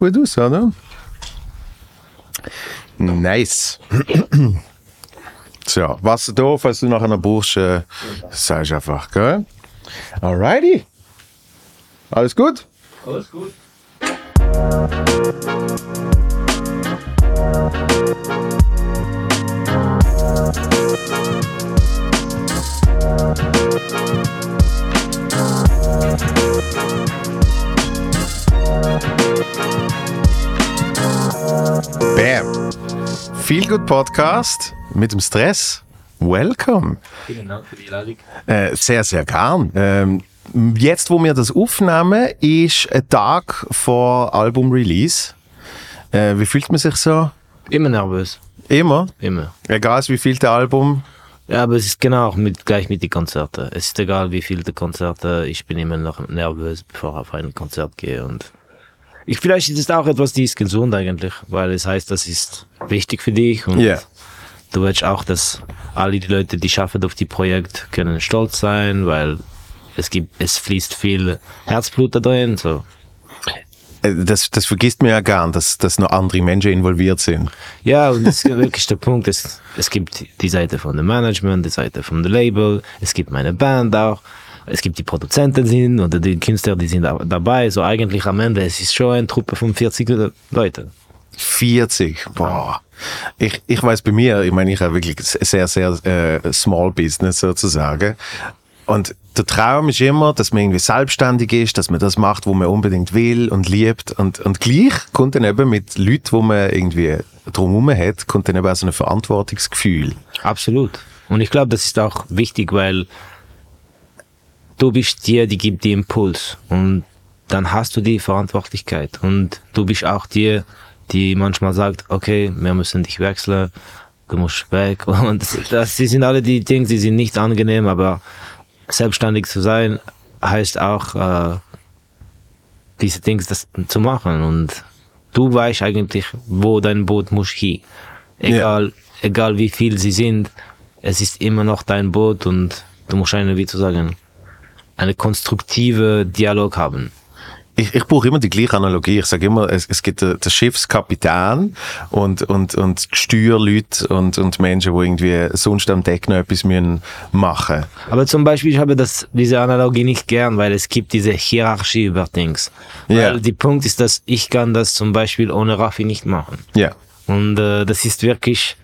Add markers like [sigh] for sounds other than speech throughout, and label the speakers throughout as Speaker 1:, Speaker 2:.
Speaker 1: aus, oder? Nice. so, Wasser da, falls du nachher noch brauchst, äh, sagst einfach, gell? Alrighty. Alles gut?
Speaker 2: Alles gut.
Speaker 1: Bam. Viel gut Podcast mit dem Stress. Welcome.
Speaker 2: Vielen Dank für die Einladung.
Speaker 1: Äh, sehr, sehr gern. Ähm, jetzt, wo wir das aufnehmen, ist ein Tag vor Album-Release. Äh, wie fühlt man sich so?
Speaker 2: Immer nervös.
Speaker 1: Immer?
Speaker 2: Immer.
Speaker 1: Egal, wie viel der Album.
Speaker 2: Ja, aber es ist genau auch mit, gleich mit den Konzerten. Es ist egal, wie viele Konzerte, ich bin immer noch nervös, bevor ich auf ein Konzert gehe. Und ich, vielleicht ist es auch etwas, die ist gesund eigentlich, weil es heißt, das ist wichtig für dich. Und
Speaker 1: Ja.
Speaker 2: du willst auch, dass alle die Leute, die schaffen auf die Projekt, können stolz sein, weil es gibt, es fließt viel Herzblut da drin. So.
Speaker 1: Äh, Das, das vergisst man ja gern, dass, dass noch andere Menschen involviert sind.
Speaker 2: Ja, und das ist wirklich der Punkt. Es, es gibt die Seite von dem Management, die Seite von dem Label, es gibt meine Band auch, es gibt die Produzenten sind oder die Künstler, die sind da- dabei. So eigentlich am Ende, es ist schon eine Truppe von 40 Leute.
Speaker 1: 40. Boah. Ich, ich weiß bei mir, ich meine, ich habe wirklich sehr, sehr äh, Small Business sozusagen. Und der Traum ist immer, dass man irgendwie selbstständig ist, dass man das macht, wo man unbedingt will und liebt. Und, und gleich kommt dann eben mit Leuten, wo man irgendwie drumherum hat, kommt dann eben auch so ein Verantwortungsgefühl.
Speaker 2: Absolut. Und ich glaube, das ist auch wichtig, weil du bist dir, die gibt die Impuls. Und dann hast du die Verantwortlichkeit. Und du bist auch dir, die manchmal sagt, okay, wir müssen dich wechseln, du musst weg. [laughs] Und das, die sind alle die Dinge, die sind nicht angenehm, aber selbstständig zu sein heißt auch äh, diese Dinge das zu machen. Und du weißt eigentlich, wo dein Boot muss hin. Egal, egal wie viel sie sind, es ist immer noch dein Boot und du musst eine, wie zu sagen, eine konstruktive Dialog haben.
Speaker 1: Ich, ich brauche immer die gleiche Analogie. Ich sage immer, es, es gibt den, den Schiffskapitän und, und, und Steuerleute und, und Menschen, die irgendwie sonst am Deck noch etwas müssen machen
Speaker 2: Aber zum Beispiel, ich habe das, diese Analogie nicht gern, weil es gibt diese Hierarchie über Dings. Weil die Punkt ist, dass ich kann das zum Beispiel ohne Raffi nicht machen.
Speaker 1: Ja.
Speaker 2: Und äh, das ist wirklich,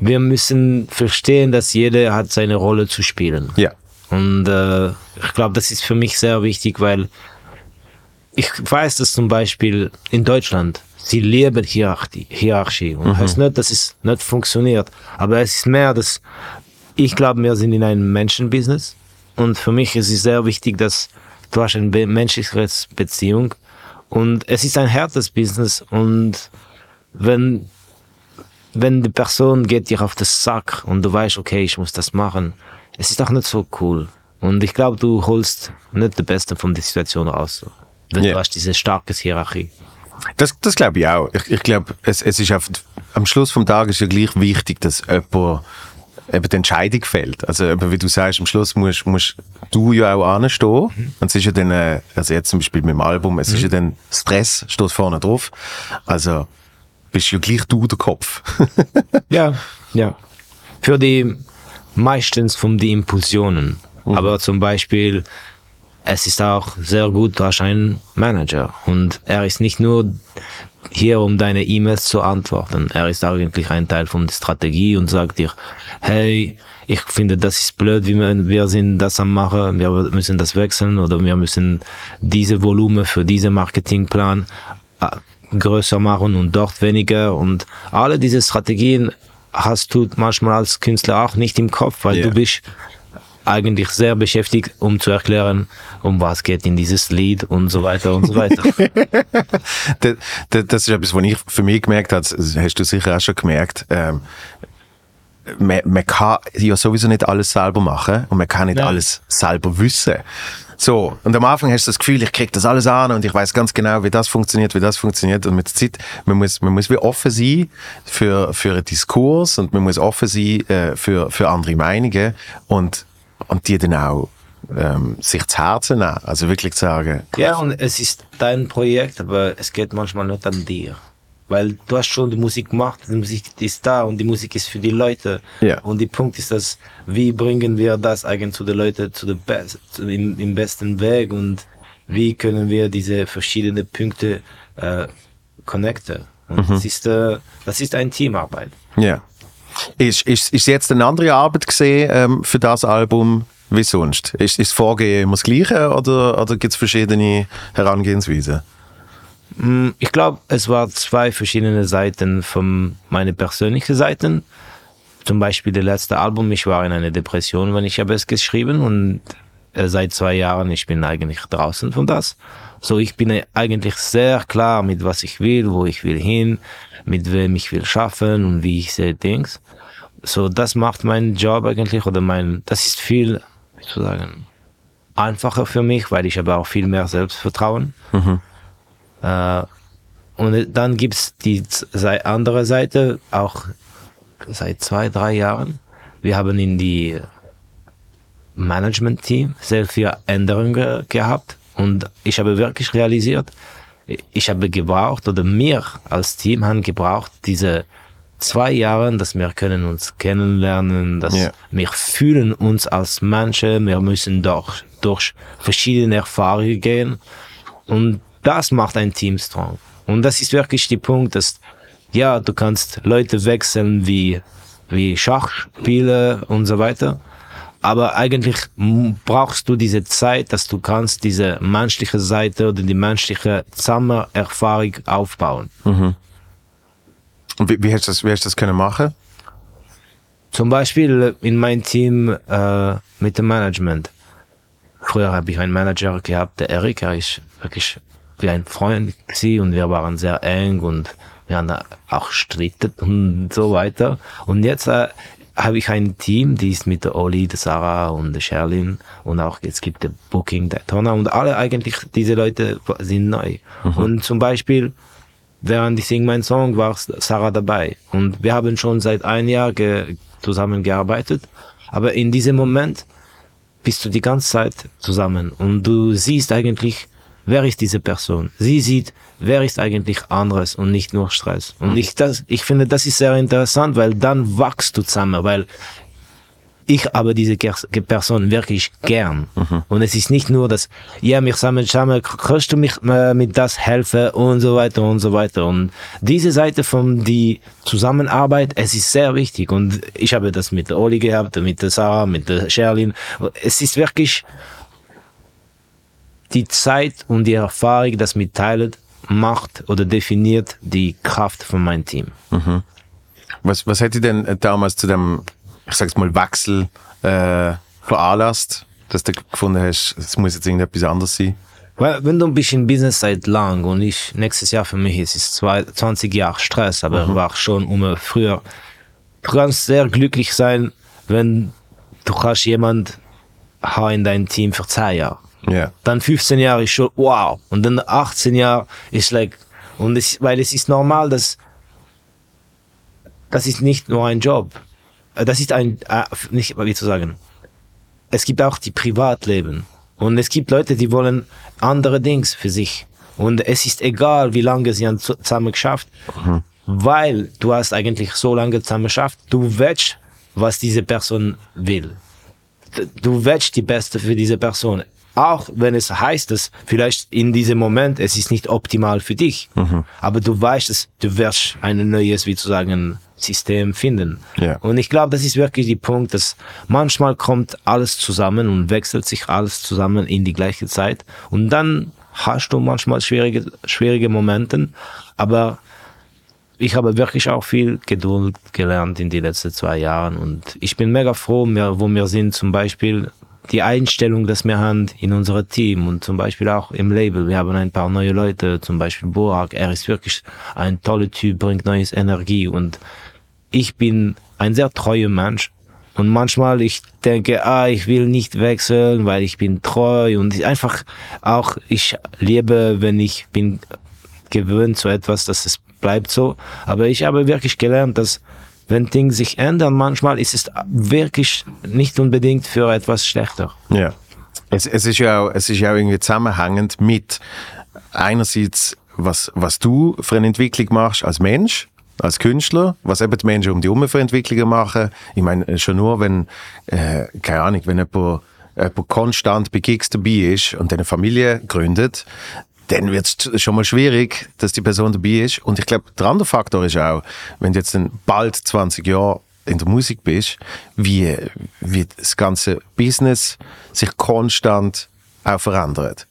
Speaker 2: wir müssen verstehen, dass jeder hat seine Rolle zu spielen.
Speaker 1: Ja.
Speaker 2: Und äh, ich glaube, das ist für mich sehr wichtig, weil ich weiß, dass zum Beispiel in Deutschland, sie leben Hierarchie, Hierarchie. Und heißt nicht, dass es nicht funktioniert. Aber es ist mehr, dass ich glaube, wir sind in einem Menschenbusiness. Und für mich ist es sehr wichtig, dass du hast eine menschliche Beziehung. Und es ist ein hartes Business. Und wenn wenn die Person geht dir auf den Sack und du weißt, okay, ich muss das machen, es ist auch nicht so cool. Und ich glaube, du holst nicht das Beste von der Situation raus. Wenn
Speaker 1: Ja.
Speaker 2: du hast diese starke Hierarchie.
Speaker 1: Das, das glaube ich auch. Ich, ich glaube, es, es ist auf, am Schluss vom Tag ist ja gleich wichtig, dass jemand eben die Entscheidung fällt. Also eben, wie du sagst, am Schluss musst, musst du ja auch anstehen. Und es ist ja dann, äh, also jetzt zum Beispiel mit dem Album, es ist ja dann Stress, steht vorne drauf. Also bist ja gleich du der Kopf. [laughs]
Speaker 2: Ja, ja. Für die meistens von die Impulsionen. Aber zum Beispiel, es ist auch sehr gut, du hast einen Manager. Und er ist nicht nur hier, um deine E-Mails zu antworten. Er ist eigentlich ein Teil von der Strategie und sagt dir, hey, ich finde, das ist blöd, wie wir, wir sind das am machen, wir müssen das wechseln oder wir müssen diese Volumen für diesen Marketingplan äh, größer machen und dort weniger und alle diese Strategien hast du manchmal als Künstler auch nicht im Kopf, weil
Speaker 1: Ja.
Speaker 2: du bist eigentlich sehr beschäftigt, um zu erklären, um was geht in dieses Lied und so weiter und so weiter. [laughs]
Speaker 1: das, das, ist etwas, was ich für mich gemerkt habe, das hast du sicher auch schon gemerkt. Ähm, man, man kann ja sowieso nicht alles selber machen und man kann nicht
Speaker 2: Nein.
Speaker 1: alles selber wissen. So, und am Anfang hast du das Gefühl, ich krieg das alles an und ich weiß ganz genau, wie das funktioniert, wie das funktioniert. Und mit der Zeit, man muss, man muss wie offen sein für, für einen Diskurs und man muss offen sein äh, für, für andere Meinungen und, und die dann auch ähm, sich zu Herzen nehmen. Also wirklich sagen.
Speaker 2: Ja, und es ist dein Projekt, aber es geht manchmal nicht an dir. Weil du hast schon die Musik gemacht, die Musik ist da und die Musik ist für die Leute.
Speaker 1: Ja.
Speaker 2: Und die Punkt ist, dass wie bringen wir das eigentlich zu den Leuten zu der Best, zu, im, im besten Weg und wie können wir diese verschiedenen Punkte äh, connecten. Und das ist äh, das ist eine Teamarbeit.
Speaker 1: Ja. Ist, ist, ist jetzt eine andere Arbeit gesehen ähm, für das Album wie sonst? Ist, ist das Vorgehen immer das gleiche oder, oder gibt es verschiedene Herangehensweisen?
Speaker 2: Mm, Ich glaube, es waren zwei verschiedene Seiten von meiner persönlichen Seiten. Zum Beispiel das letzte Album, ich war in einer Depression, wenn ich habe es geschrieben und äh, seit zwei Jahren, ich bin eigentlich draußen von das. So, ich bin eigentlich sehr klar mit was ich will, wo ich will hin, mit wem ich will schaffen und wie ich sehe Dings. So, das macht meinen Job eigentlich oder mein, das ist viel, wie zu sagen, einfacher für mich, weil ich habe auch viel mehr Selbstvertrauen. Äh, und dann gibt's die sei- andere Seite, auch seit zwei, drei Jahren. Wir haben in die Management-Team sehr viele Änderungen ge gehabt und ich habe wirklich realisiert, ich habe gebraucht oder wir als Team haben gebraucht diese zwei Jahre, dass wir können uns kennenlernen, dass
Speaker 1: Ja.
Speaker 2: wir fühlen uns als Menschen, wir müssen durch, durch verschiedene Erfahrungen gehen und das macht ein Team strong. Und das ist wirklich der Punkt, dass, ja, du kannst Leute wechseln wie, wie Schachspiele und so weiter. Aber eigentlich brauchst du diese Zeit, dass du kannst diese menschliche Seite oder die menschliche Zusammenerfahrung aufbauen.
Speaker 1: Und wie, wie, hast du das, wie hast du das können machen?
Speaker 2: Zum Beispiel in meinem Team äh, mit dem Management. Früher habe ich einen Manager gehabt, der Erik, er ist wirklich wie ein Freund gewesen und wir waren sehr eng und wir haben auch stritten [laughs] und so weiter. Und jetzt äh, habe ich ein Team, die ist mit der Oli, der Sarah und der Sherlin und auch jetzt gibt der Booking, der Tonna und alle eigentlich, diese Leute sind neu. Und zum Beispiel während ich singe meinen Song, war Sarah dabei. Und wir haben schon seit einem Jahr ge zusammengearbeitet. Aber in diesem Moment bist du die ganze Zeit zusammen und du siehst eigentlich, wer ist diese Person. Sie sieht, wer ist eigentlich anderes und nicht nur Stress. Und ich, das, ich finde, das ist sehr interessant, weil dann wachst du zusammen, weil ich habe diese Person wirklich gern. Und es ist nicht nur, dass, ja, mich zusammen, zusammen, kannst du mich äh, mit das helfen und so weiter und so weiter. Und diese Seite von die Zusammenarbeit, es ist sehr wichtig. Und ich habe das mit der Oli gehabt, mit der Sarah, mit der Sherlin. Es ist wirklich die Zeit und die Erfahrung, das mitteilt, macht oder definiert die Kraft von meinem Team.
Speaker 1: Was, was hätte denn äh, damals zu dem, ich sag's mal, Wechsel äh, veranlasst, dass du gefunden hast, es muss jetzt irgendetwas anderes sein?
Speaker 2: Weil, wenn du ein bisschen Business seit lang und ich, nächstes Jahr für mich ist es zwei, 20 Jahre Stress, aber war schon um früher. Du kannst sehr glücklich sein, wenn du hast jemand in dein Team für 10 Jahre.
Speaker 1: Ja.
Speaker 2: Dann 15 Jahre ist schon wow. Und dann 18 Jahre ist like, und es, weil es ist normal, dass, das ist nicht nur ein Job. Äh, Das ist ein, äh, nicht, wie zu sagen. Es gibt auch die Privatleben. Und es gibt Leute, die wollen andere Dings für sich. Und es ist egal, wie lange sie zusammen geschafft, weil du hast eigentlich so lange zusammen geschafft, du weißt, was diese Person will du willst die Beste für diese Person. Auch wenn es heißt, dass vielleicht in diesem Moment es ist nicht optimal für dich. Aber du weißt, dass du wirst ein neues, wie zu sagen, System finden.
Speaker 1: Ja.
Speaker 2: Und ich glaube, das ist wirklich der Punkt, dass manchmal kommt alles zusammen und wechselt sich alles zusammen in die gleiche Zeit. Und dann hast du manchmal schwierige, schwierige Momente. Aber ich habe wirklich auch viel Geduld gelernt in den letzten zwei Jahren und ich bin mega froh, wo wir sind, zum Beispiel die Einstellung, dass wir haben in unserem Team und zum Beispiel auch im Label. Wir haben ein paar neue Leute, zum Beispiel Borak, er ist wirklich ein toller Typ, bringt neues Energie und ich bin ein sehr treuer Mensch. Und manchmal ich denke, ah, ich will nicht wechseln, weil ich bin treu und einfach auch, ich liebe, wenn ich bin gewöhnt zu etwas, dass es bleibt so. Aber ich habe wirklich gelernt, dass wenn Dinge sich ändern, manchmal ist es wirklich nicht unbedingt für etwas schlechter.
Speaker 1: Ja. Es, es, ist ja auch, es ist ja auch irgendwie zusammenhängend mit einerseits, was, was du für eine Entwicklung machst als Mensch, als Künstler, was eben die Menschen um die herum für Entwicklungen machen. Ich meine, schon nur, wenn, äh, keine Ahnung, wenn jemand, jemand konstant bei Gigs dabei ist und eine Familie gründet, dann wird es schon mal schwierig, dass die Person dabei ist. Und ich glaube, der andere Faktor ist auch, wenn du jetzt dann bald 20 Jahre in der Musik bist, wie, wie das ganze Business sich konstant auch verändert.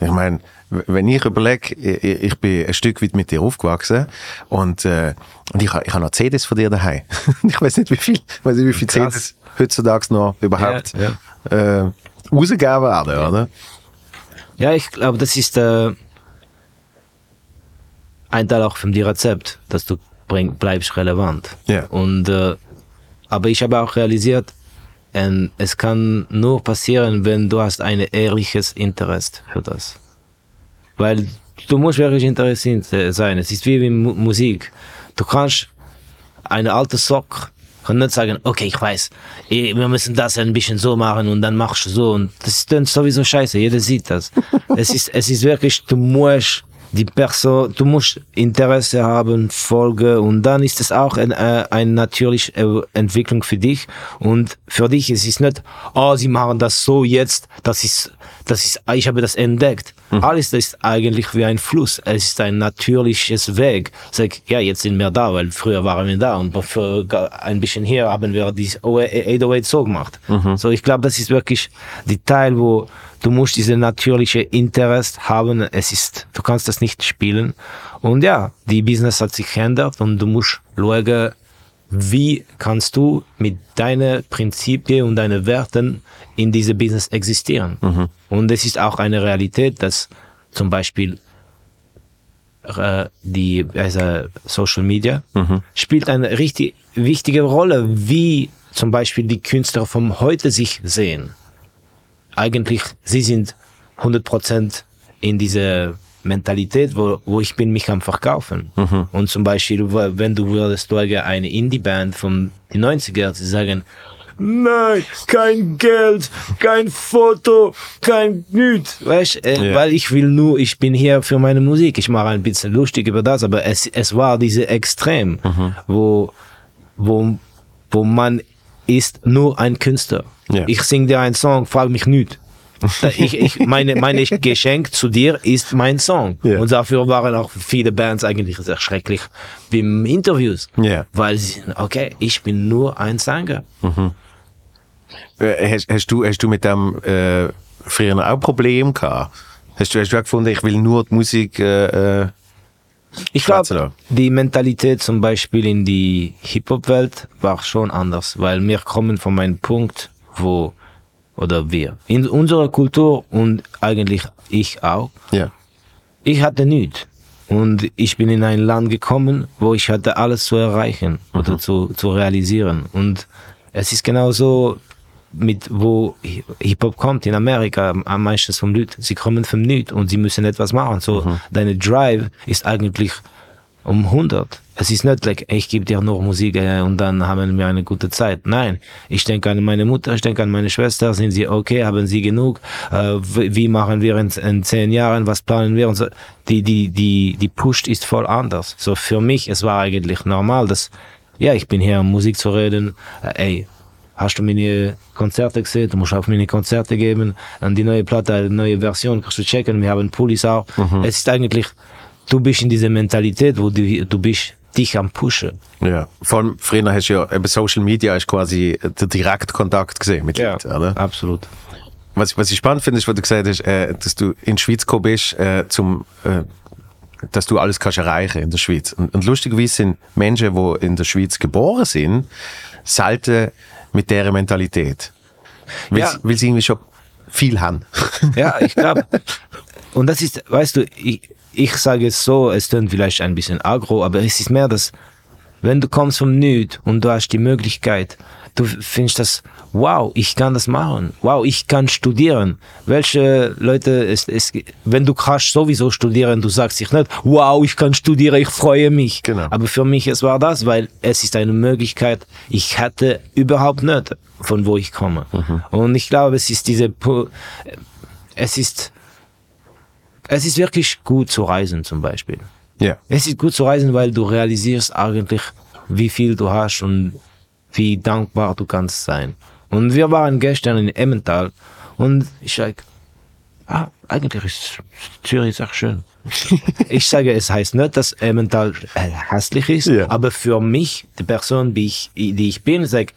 Speaker 1: Ich meine, wenn ich überlege, ich, ich, bin ein Stück weit mit dir aufgewachsen und, äh, und ich, ich habe noch CDs von dir daheim. [laughs] ich weiß nicht, wie viel, ich weiß nicht, wie viele CDs heutzutage noch überhaupt ja, ja. Äh, rausgegeben werden, oder?
Speaker 2: Ja, ich glaube, das ist äh, ein Teil auch von dem Rezept, dass du bring, bleibst relevant.
Speaker 1: Ja.
Speaker 2: Und äh, aber ich habe auch realisiert, ähm, es kann nur passieren, wenn du hast ein ehrliches Interesse für das. Weil du musst wirklich interessiert sein. Es ist wie mit Musik. Du kannst eine alte Sock kann nicht sagen, okay, ich weiß, wir müssen das ein bisschen so machen und dann machst du so und das ist dann sowieso scheiße, jeder sieht das. [laughs] es ist, es ist wirklich, du musst die Person, du musst Interesse haben, Folge und dann ist es auch ein, äh, eine natürliche Entwicklung für dich und für dich ist es nicht, oh, sie machen das so jetzt, das ist, das ist, ich habe das entdeckt. Mhm. Alles ist eigentlich wie ein Fluss, es ist ein natürliches Weg. Sag, ja, jetzt sind wir da, weil früher waren wir da und für ein bisschen hier haben wir die 808 so gemacht. Mhm. So, ich glaube, das ist wirklich die Teil, wo Du musst diese natürliche Interesse haben. Es ist, du kannst das nicht spielen. Und ja, die Business hat sich geändert und du musst schauen, wie kannst du mit deinen Prinzipien und deinen Werten in diese Business existieren. Mhm. Und es ist auch eine Realität, dass zum Beispiel äh, die also Social Media mhm. spielt eine richtig wichtige Rolle, wie zum Beispiel die Künstler vom heute sich sehen eigentlich, sie sind 100% in dieser Mentalität, wo, wo ich bin mich am Verkaufen. Mhm. Und zum Beispiel, wenn du würdest eine Indie-Band von den 90er, sie sagen, nein, kein Geld, kein Foto, kein Nüt, weißt, äh, yeah. weil ich will nur, ich bin hier für meine Musik, ich mache ein bisschen lustig über das, aber es, es war diese Extrem, mhm. wo, wo, wo man ist nur ein Künstler. Ja. Ich sing dir einen Song, frag mich nicht. ich, ich, meine, meine Geschenk zu dir ist mein Song. Ja. Und dafür waren auch viele Bands eigentlich sehr schrecklich wie im Interviews.
Speaker 1: Ja.
Speaker 2: Weil sie, okay, ich bin nur ein Sänger. Mhm.
Speaker 1: Äh, hast, hast, du, hast du mit dem äh, früher auch Problem gehabt? Hast du, hast du auch gefunden, ich will nur die Musik äh, äh
Speaker 2: ich glaube, die Mentalität zum Beispiel in die Hip-Hop-Welt war schon anders, weil wir kommen von einem Punkt, wo, oder wir, in unserer Kultur und eigentlich ich auch,
Speaker 1: ja.
Speaker 2: ich hatte nichts. Und ich bin in ein Land gekommen, wo ich hatte alles zu erreichen mhm. oder zu, zu realisieren. Und es ist genauso, mit wo Hip-Hop kommt in Amerika, am meisten vom Lüt. Sie kommen vom Nüt und sie müssen etwas machen. So, mhm. deine Drive ist eigentlich um 100. Es ist nicht like, ich gebe dir nur Musik äh, und dann haben wir eine gute Zeit. Nein, ich denke an meine Mutter, ich denke an meine Schwester. Sind sie okay? Haben sie genug? Äh, wie machen wir in, in zehn Jahren? Was planen wir? Und so. Die, die, die, die Push ist voll anders. So für mich, es war eigentlich normal, dass, ja, ich bin hier, um Musik zu reden. Äh, ey, hast du meine Konzerte gesehen, du musst auf meine Konzerte geben, an die neue Platte, die neue Version kannst du checken, wir haben Pullis auch. Mhm. Es ist eigentlich, du bist in dieser Mentalität, wo du, du bist dich am Pushen.
Speaker 1: Ja, vor allem früher hast du ja eben Social Media ist quasi der Direktkontakt gesehen mit
Speaker 2: ja, Leuten, oder? absolut.
Speaker 1: Was, was ich spannend finde, ist, was du gesagt hast, äh, dass du in die Schweiz gekommen bist, äh, zum, äh, dass du alles kannst erreichen in der Schweiz. Und, und lustigerweise sind Menschen, die in der Schweiz geboren sind, selten mit dieser Mentalität. Weil, ja. weil sie irgendwie schon viel haben.
Speaker 2: Ja, ich glaube. [laughs] Und das ist, weißt du, ich, ich sage es so, es klingt vielleicht ein bisschen agro, aber es ist mehr das, wenn du kommst vom Nüt und du hast die Möglichkeit, du findest das, wow, ich kann das machen. Wow, ich kann studieren. Welche Leute, es, es, wenn du kannst sowieso studieren, du sagst dich nicht, wow, ich kann studieren, ich freue mich.
Speaker 1: Genau.
Speaker 2: Aber für mich, es war das, weil es ist eine Möglichkeit, ich hatte überhaupt nicht, von wo ich komme. Und ich glaube, es ist diese, es ist, es ist wirklich gut zu reisen zum Beispiel.
Speaker 1: Ja.
Speaker 2: Es ist gut zu reisen, weil du realisierst eigentlich, wie viel du hast und wie dankbar du kannst sein. Und wir waren gestern in Emmental und ich sage, ah, eigentlich ist Zürich auch schön. [laughs] ich sage, es heißt nicht, dass Emmental äh, hässlich ist,
Speaker 1: Ja.
Speaker 2: aber für mich, die Person, die ich, die ich bin, sage,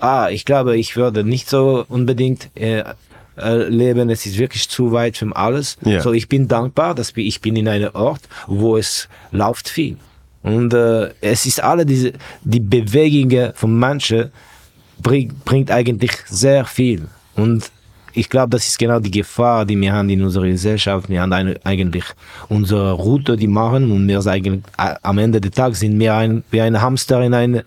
Speaker 2: ah, ich glaube, ich würde nicht so unbedingt äh, äh, leben. Es ist wirklich zu weit für alles.
Speaker 1: Ja.
Speaker 2: So, ich bin dankbar, dass ich bin in einem Ort, wo es läuft viel. Und äh, es ist alle diese, die Bewegungen von Menschen bringt, bringt eigentlich sehr viel. Und ich glaube, das ist genau die Gefahr, die wir haben in unserer Gesellschaft. Wir haben eine, eigentlich unsere Route, die machen und wir sind eigentlich, a- am Ende des Tages sind wir ein, wie ein Hamster in eine,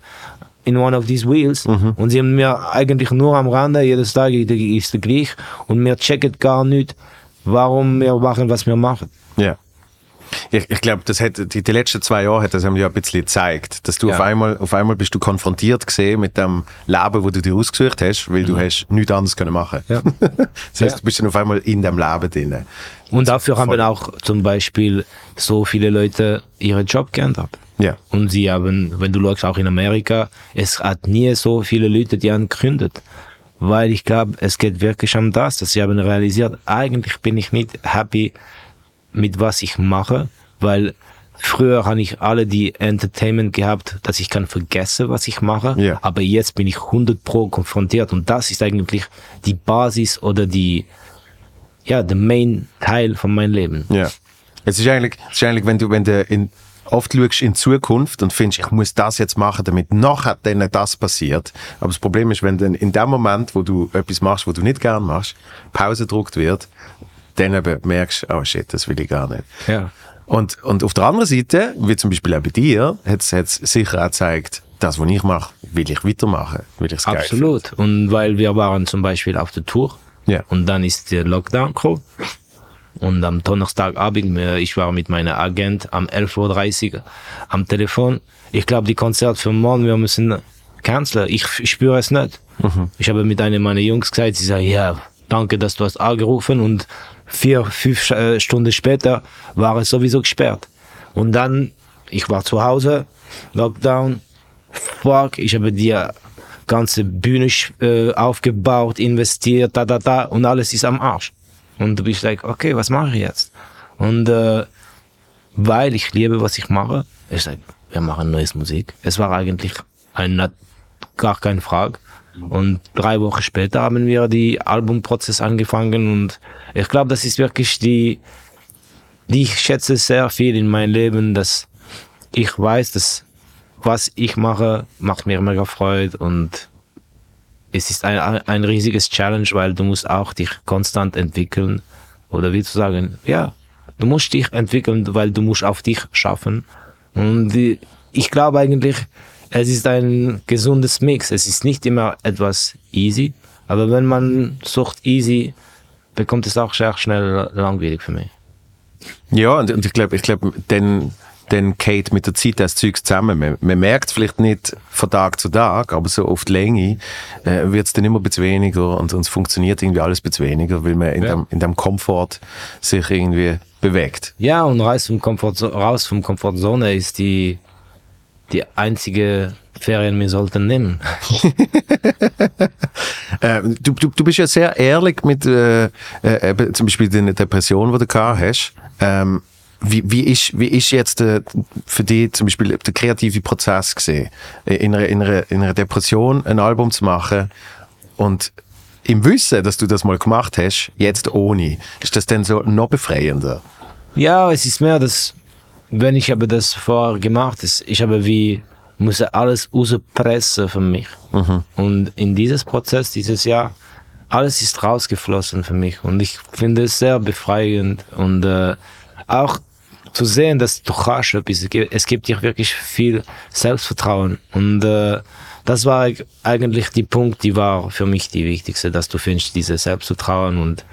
Speaker 2: in one of these wheels und sie haben mir eigentlich nur am Rande, jedes Tag ist gleich und wir checken gar nicht, warum wir machen, was wir machen.
Speaker 1: Ja. Ich, ich glaube, das hat, die, die letzten zwei Jahre hat das haben ja ein bisschen gezeigt, dass du
Speaker 2: Ja.
Speaker 1: auf einmal, auf einmal bist du konfrontiert gesehen mit dem Leben, wo du dir ausgesucht hast, weil du hast nichts anderes können machen. [laughs]
Speaker 2: Ja.
Speaker 1: das heißt, du bist dann auf einmal in dem Leben drin.
Speaker 2: Und dafür haben auch zum Beispiel so viele Leute ihren Job geändert.
Speaker 1: Ja.
Speaker 2: Und sie haben, wenn du schaust, auch in Amerika, es hat nie so viele Leute, die haben gegründet. Weil ich glaube, es geht wirklich um das, dass sie haben realisiert, eigentlich bin ich nicht happy mit was ich mache, weil früher habe ich alle die Entertainment gehabt, dass ich kann vergessen, was ich mache,
Speaker 1: Ja.
Speaker 2: aber jetzt bin ich 100 pro konfrontiert und das ist eigentlich die Basis oder die, ja, der Main Teil von meinem Leben.
Speaker 1: Ja. Es ist eigentlich, es ist eigentlich wenn du, wenn du in, oft schaust in Zukunft und findest, ich muss das jetzt machen, damit nachher dann das passiert. Aber das Problem ist, wenn dann in dem Moment, wo du etwas machst, wo du nicht gern machst, Pause gedruckt wird, dann eben merkst oh shit, das will ich gar nicht.
Speaker 2: Ja.
Speaker 1: Und, und auf der anderen Seite, wie zum Beispiel auch bei dir, hat es sicher auch gezeigt, das, was ich mache, will ich weitermachen, will ich es.
Speaker 2: Absolut. Und weil wir waren zum Beispiel auf der Tour
Speaker 1: Ja.
Speaker 2: und dann ist der Lockdown gekommen. Und am Donnerstagabend, ich war mit meinem Agent am 11.30 Uhr am Telefon. Ich glaube, die Konzert für morgen, wir müssen canceln. Ich, ich spüre es nicht. Ich habe mit einem meiner Jungs gesagt, sie sagen, ja, danke, dass du hast angerufen und vier, fünf äh, Stunden später war es sowieso gesperrt. Und dann, ich war zu Hause, Lockdown, fuck, ich habe die ganze Bühne äh, aufgebaut, investiert, da, da, da, und alles ist am Arsch. Und du bist like, okay, was mache ich jetzt? Und äh, weil ich liebe, was ich mache, ich sag, wir machen neues Musik. Es war eigentlich ein, gar keine Frage. Und drei Wochen später haben wir die Albumprozess angefangen und ich glaube, das ist wirklich die, die ich schätze sehr viel in meinem Leben, dass ich weiß, dass was ich mache, macht mir mega Freude und es ist ein, ein riesiges Challenge, weil du musst auch dich konstant entwickeln oder wie zu sagen, ja, du musst dich entwickeln, weil du musst auf dich schaffen. Und ich glaube eigentlich, es ist ein gesundes Mix. Es ist nicht immer etwas easy, aber wenn man sucht easy, bekommt es auch sehr schnell langweilig für mich.
Speaker 1: Ja, und, und ich glaube, ich glaube, dann, dann geht mit der Zeit das Zeug zusammen. Man, man merkt es vielleicht nicht von Tag zu Tag, aber so auf die Länge äh, wird es dann immer ein bisschen weniger und, und es funktioniert irgendwie alles ein bisschen weniger, weil man in,
Speaker 2: Ja.
Speaker 1: dem, in dem Komfort sich irgendwie bewegt.
Speaker 2: Ja, und raus vom Komfort, raus vom Komfortzone ist die, die einzige Ferien wir sollten nehmen. [laughs]
Speaker 1: Äh, du, du, du bist ja sehr ehrlich mit äh, äh, zum Beispiel deiner Depression, die du gehabt hast. Ähm, wie, wie, ist, wie ist jetzt äh, für dich zum Beispiel der kreative Prozess gesehen, in einer, in, einer, in einer Depression ein Album zu machen und im Wissen, dass du das mal gemacht hast, jetzt ohne, ist das dann so noch befreiender?
Speaker 2: Ja, es ist mehr das, wenn ich habe das vorher gemacht, ist, ich habe wie, musste alles rauspressen für mich. Und in dieses Prozess, dieses Jahr, alles ist rausgeflossen für mich. Und ich finde es sehr befreiend und äh, auch zu sehen, dass du rasch bist. Es gibt- Es gibt dir wirklich viel Selbstvertrauen. Und äh, das war eigentlich die Punkt, die war für mich die wichtigste, dass du findest diese Selbstvertrauen und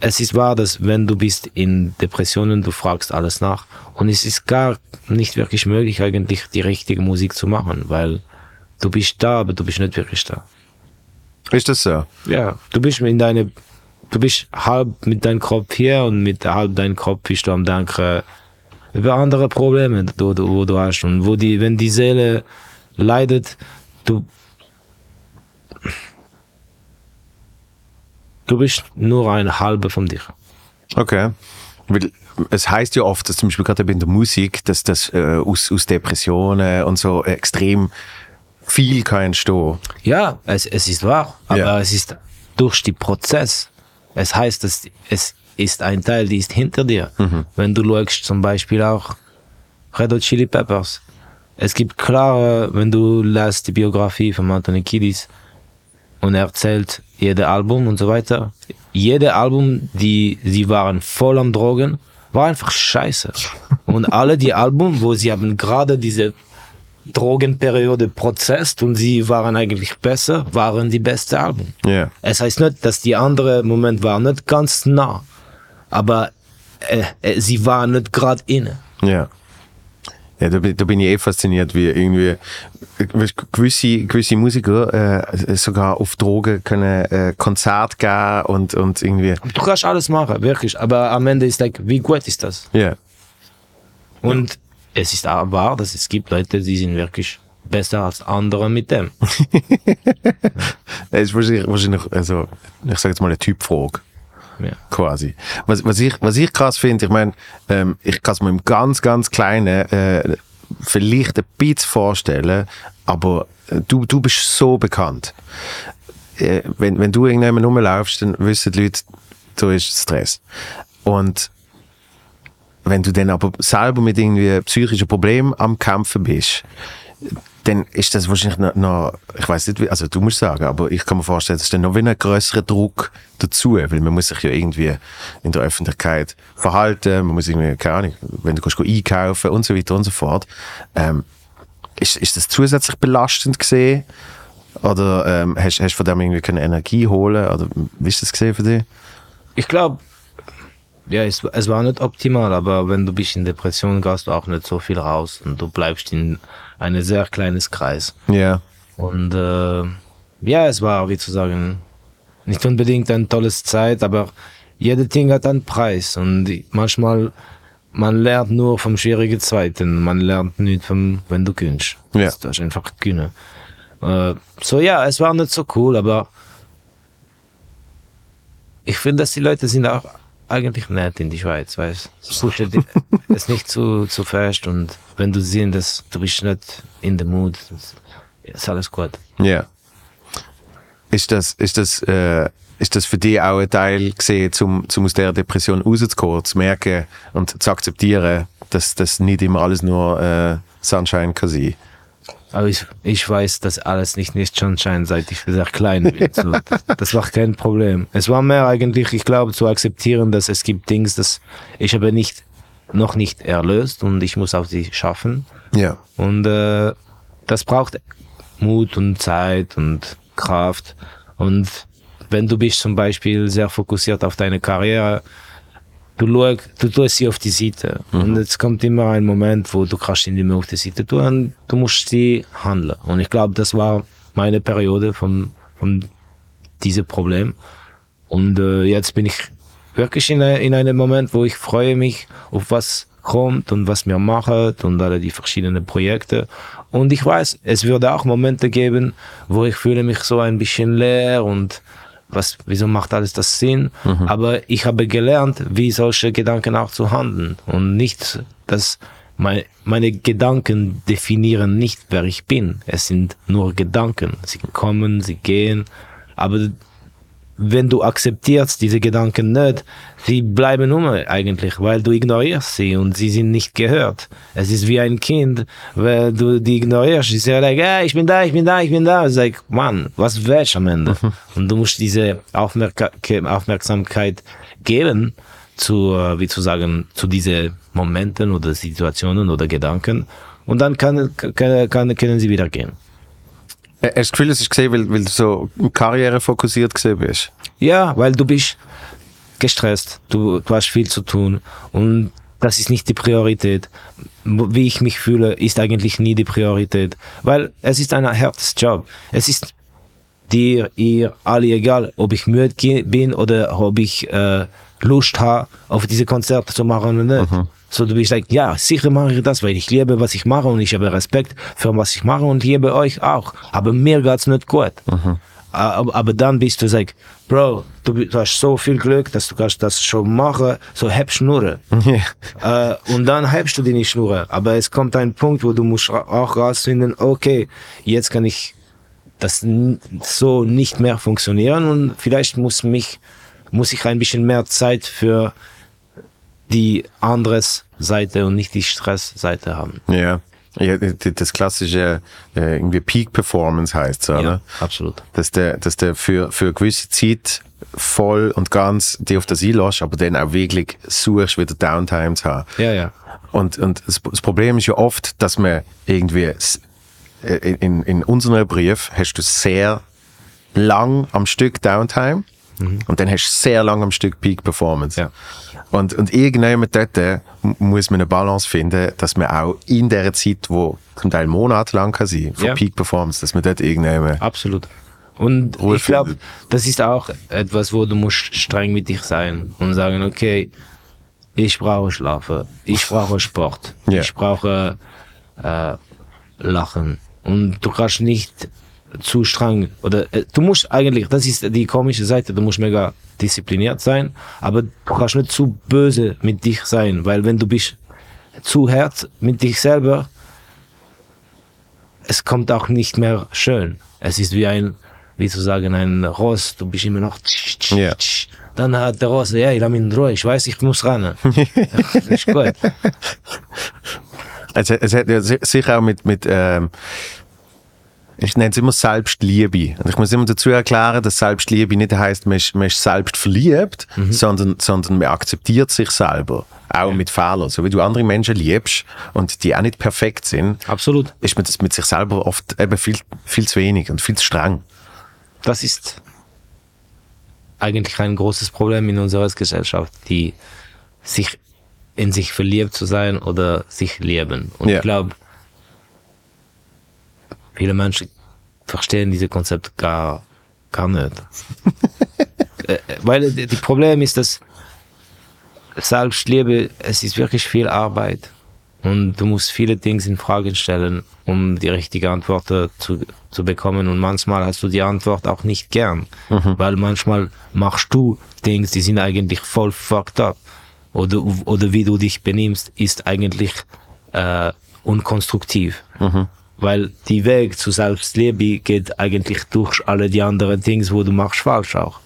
Speaker 2: es ist wahr, dass wenn du bist in Depressionen, du fragst alles nach und es ist gar nicht wirklich möglich, eigentlich die richtige Musik zu machen, weil du bist da, aber du bist nicht wirklich da.
Speaker 1: Ist das so?
Speaker 2: Ja, du bist in deine, du bist halb mit deinem Kopf hier und mit halb deinem Kopf bist du am Denken über andere Probleme, die du, wo du hast und wo die, wenn die Seele leidet, du du bist nur eine halbe von dir.
Speaker 1: Okay. Weil es heißt ja oft, dass zum Beispiel gerade in der Musik, dass das äh, aus, aus Depressionen und so extrem viel kann entstehen.
Speaker 2: Ja, es, es ist wahr, aber
Speaker 1: Ja.
Speaker 2: es ist durch den Prozess. Es heißt, dass es ist ein Teil, die ist hinter dir. Wenn du schaust, zum Beispiel auch Red Hot Chili Peppers. Es gibt klare, wenn du lässt die Biografie von Anthony Kiddis und er erzählt jede Album und so weiter. Jede Album, die sie waren voll am Drogen, war einfach scheiße. Und alle die Album, wo sie haben gerade diese Drogenperiode prozesst und sie waren eigentlich besser, waren die beste Alben.
Speaker 1: Ja.
Speaker 2: Es heißt nicht, dass die andere Moment war nicht ganz nah, aber äh, äh, sie waren nicht gerade inne.
Speaker 1: Ja. Ja, da bin, da bin ich eh fasziniert, wie irgendwie gewisse, gewisse Musiker äh, sogar auf Drogen können äh, Konzert gehen und, und irgendwie.
Speaker 2: Du kannst alles machen, wirklich, aber am Ende ist like, wie gut ist das?
Speaker 1: Ja.
Speaker 2: Und es ist auch wahr, dass es gibt Leute, die sind wirklich besser als andere mit dem. [laughs]
Speaker 1: Das ist wahrscheinlich, wahrscheinlich also, ich sage jetzt mal eine Typfrage.
Speaker 2: Ja.
Speaker 1: quasi. Was, was, ich, was ich krass finde, ich meine, ähm, ich kann es mir im ganz, ganz Kleinen äh, vielleicht ein bisschen vorstellen, aber äh, du, du bist so bekannt. Äh, wenn, wenn du irgendjemand rumlaufst, dann wissen die Leute, du ist Stress. Und wenn du dann aber selber mit irgendwie psychischen Problemen am Kämpfen bist, dann ist das wahrscheinlich noch, noch ich weiß nicht, also du musst sagen, aber ich kann mir vorstellen, das ist dann noch wie ein größerer Druck dazu, weil man muss sich ja irgendwie in der Öffentlichkeit verhalten, man muss irgendwie, keine Ahnung, wenn du kannst einkaufen und so weiter und so fort. Ähm, ist, ist das zusätzlich belastend gesehen? Oder ähm, hast, hast du von dem irgendwie keine Energie holen? Oder wie ist das gesehen für dich?
Speaker 2: Ich glaube, ja, es, es war nicht optimal, aber wenn du bist in Depression, gehst du auch nicht so viel raus und du bleibst in einem sehr kleines Kreis.
Speaker 1: Ja.
Speaker 2: Und äh, ja, es war, wie zu sagen, nicht unbedingt eine tolle Zeit, aber jede Ding hat einen Preis und manchmal man lernt nur vom schwierigen Zweiten, man lernt nicht vom, wenn du künnst.
Speaker 1: Ja.
Speaker 2: Das ist einfach können. Äh, so ja, es war nicht so cool, aber ich finde, dass die Leute sind auch eigentlich nett in die Schweiz, weißt die- [laughs] es nicht zu, zu fest und wenn du siehst, dass du bist nicht in the mood, ist- ist alles gut.
Speaker 1: Ja. Ist das, ist das, äh, ist das für dich auch ein Teil gesehen, zum, zum aus der Depression rauszukommen, zu merken und zu akzeptieren, dass das nicht immer alles nur äh, Sunshine kann sein?
Speaker 2: Aber ich, ich weiß, dass alles nicht nicht schon scheint, seit ich sehr klein bin. So, [laughs] das, war kein Problem. Es war mehr eigentlich, ich glaube, zu akzeptieren, dass es gibt Dinge, das ich habe nicht, noch nicht erlöst und ich muss auf sie schaffen.
Speaker 1: Ja.
Speaker 2: Und äh, das braucht Mut und Zeit und Kraft. Und wenn du bist zum Beispiel sehr fokussiert auf deine Karriere, du, schau, du tust sie auf die Seite. Und es kommt immer ein Moment, wo du kannst sie nicht mehr auf die Seite tun und du musst sie handeln. Und ich glaube, das war meine Periode von, von diesem Problem. Und äh, jetzt bin ich wirklich in, in einem Moment, wo ich freue mich auf was kommt und was wir machen und alle die verschiedenen Projekte. Und ich weiß, es würde auch Momente geben, wo ich fühle mich so ein bisschen leer und was, wieso macht alles das Sinn? Aber ich habe gelernt, wie solche Gedanken auch zu handeln und nicht, dass meine, meine Gedanken definieren nicht, wer ich bin. Es sind nur Gedanken. Sie kommen, sie gehen, aber wenn du akzeptierst diese Gedanken nicht, sie bleiben immer eigentlich, weil du ignorierst sie und sie sind nicht gehört. Es ist wie ein Kind, wenn du die ignorierst, sie sagen, like, ja, ich bin da, ich bin da, ich bin da. Es ist like, Mann, was willst du am Ende? Und du musst diese Aufmerka Aufmerksamkeit geben, zu, äh, wie zu sagen, zu diese Momenten oder Situationen oder Gedanken und dann kann, kann, kann, können sie wieder gehen.
Speaker 1: Äh, Hast du das Gefühl, dass ich gesehen, weil, weil du so karrierefokussiert gesehen bist?
Speaker 2: Ja, weil du bist gestresst, du, du hast viel zu tun und das ist nicht die Priorität. Wie ich mich fühle, ist eigentlich nie die Priorität, weil es ist ein hartes Job. Es ist dir, ihr, alle egal, ob ich müde bin oder ob ich äh, Lust habe, auf diese Konzerte zu machen oder nicht. So, du bist like, ja, sicher mache ich das, weil ich liebe, was ich mache und ich habe Respekt für was ich mache und liebe euch auch. Aber mir geht's nicht gut. Aber, aber dann bist du like, Bro, du, du hast so viel Glück, dass du kannst das schon machen, so heb Schnurren. [laughs] Äh, und dann hebst du die nicht Schnurren. Aber es kommt ein Punkt, wo du musst auch rausfinden, okay, jetzt kann ich das so nicht mehr funktionieren und vielleicht muss mich, muss ich ein bisschen mehr Zeit für die andere Seite und nicht die Stressseite haben.
Speaker 1: Ja. Ja das klassische äh, irgendwie Peak Performance heißt so, ne?
Speaker 2: absolut.
Speaker 1: Dass der, dass der für, für eine gewisse Zeit voll und ganz die auf das einlässt, aber dann auch wirklich suchst, wieder Downtime zu haben.
Speaker 2: Ja, ja.
Speaker 1: Und, und das, das Problem ist ja oft, dass man irgendwie äh, in, in unserem Brief hast du sehr lang am Stück Downtime und dann hast du sehr lang am Stück Peak Performance.
Speaker 2: Ja.
Speaker 1: Und, und irgendwann dort äh, muss man eine Balance finden, dass man auch in der Zeit, wo zum Teil monatelang kann sein, von
Speaker 2: Ja.
Speaker 1: Peak Performance, dass man dort irgendwann
Speaker 2: Absolut. Und
Speaker 1: Ruhe
Speaker 2: ich glaube, das ist auch etwas, wo du musst streng mit dich sein und sagen, okay, ich brauche Schlafen, ich brauche Sport,
Speaker 1: Ja.
Speaker 2: ich brauche äh, Lachen. Und du kannst nicht zu streng oder äh, du musst eigentlich, das ist die komische Seite, du musst mega diszipliniert sein, aber du kannst nicht zu böse mit dich sein, weil wenn du bist zu hart mit dich selber, es kommt auch nicht mehr schön. Es ist wie ein, wie zu sagen, ein Ross, du bist immer noch,
Speaker 1: Ja.
Speaker 2: dann hat der Ross, ja, ich lass mich in Ruhe, ich weiß, ich muss ran. [laughs] ist gut.
Speaker 1: Es, es hat ja si- sicher auch mit, mit ähm, ich nenne es immer Selbstliebe. Und ich muss immer dazu erklären, dass Selbstliebe nicht heißt, man ist, man ist selbst verliebt, sondern, sondern man akzeptiert sich selber. Auch mit Fehlern. So wie du andere Menschen liebst und die auch nicht perfekt sind,
Speaker 2: Absolut.
Speaker 1: ist man das mit sich selber oft eben viel, viel zu wenig und viel zu streng.
Speaker 2: Das ist eigentlich ein großes Problem in unserer Gesellschaft, die sich in sich verliebt zu sein oder sich lieben. Und
Speaker 1: Ja.
Speaker 2: ich glaube, viele Menschen verstehen diese Konzept gar, gar nicht. [laughs] Äh, Weil die die Problem ist, dass Selbstliebe, es ist wirklich viel Arbeit. Und du musst viele Dinge in Frage stellen, um die richtige Antwort zu, zu bekommen. Und manchmal hast du die Antwort auch nicht gern. Weil manchmal machst du Dinge, die sind eigentlich voll fucked up. Oder, oder wie du dich benimmst, ist eigentlich äh, unkonstruktiv. Weil die Weg zu Selbstliebe geht eigentlich durch alle die anderen Dinge, wo du machst falsch auch.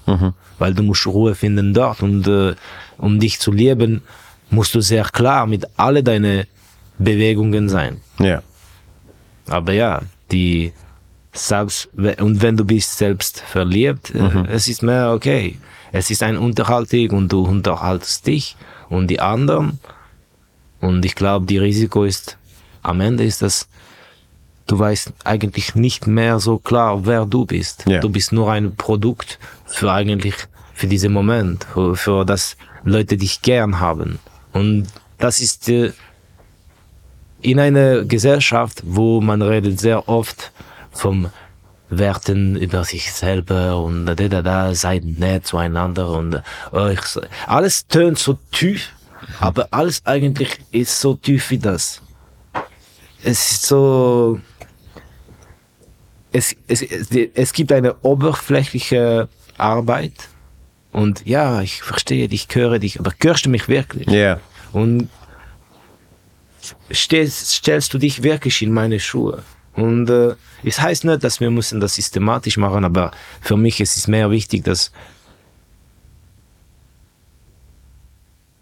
Speaker 2: Weil du musst Ruhe finden dort und äh, um dich zu lieben, musst du sehr klar mit alle deine Bewegungen sein.
Speaker 1: Ja.
Speaker 2: Aber ja, die selbst und wenn du bist selbst verliebt, äh, es ist mehr okay. Es ist ein Unterhaltung und du unterhaltest dich und die anderen. Und ich glaube, die Risiko ist am Ende ist das, du weißt eigentlich nicht mehr so klar, wer du bist.
Speaker 1: Ja.
Speaker 2: Du bist nur ein Produkt für eigentlich für diesen Moment, für, für das Leute dich gern haben. Und das ist äh, in einer Gesellschaft, wo man redet sehr oft vom Werten über sich selber und da, da, da, seid nett zueinander und äh, alles tönt so tief, aber alles eigentlich ist so tief wie das. Es ist so, es, es, es, gibt eine oberflächliche Arbeit und ja, ich verstehe dich, ich höre dich, aber hörst du mich wirklich?
Speaker 1: Ja.
Speaker 2: Und stellst, stellst du dich wirklich in meine Schuhe. Und äh, es heißt nicht, dass wir müssen das systematisch machen, aber für mich ist es mehr wichtig, dass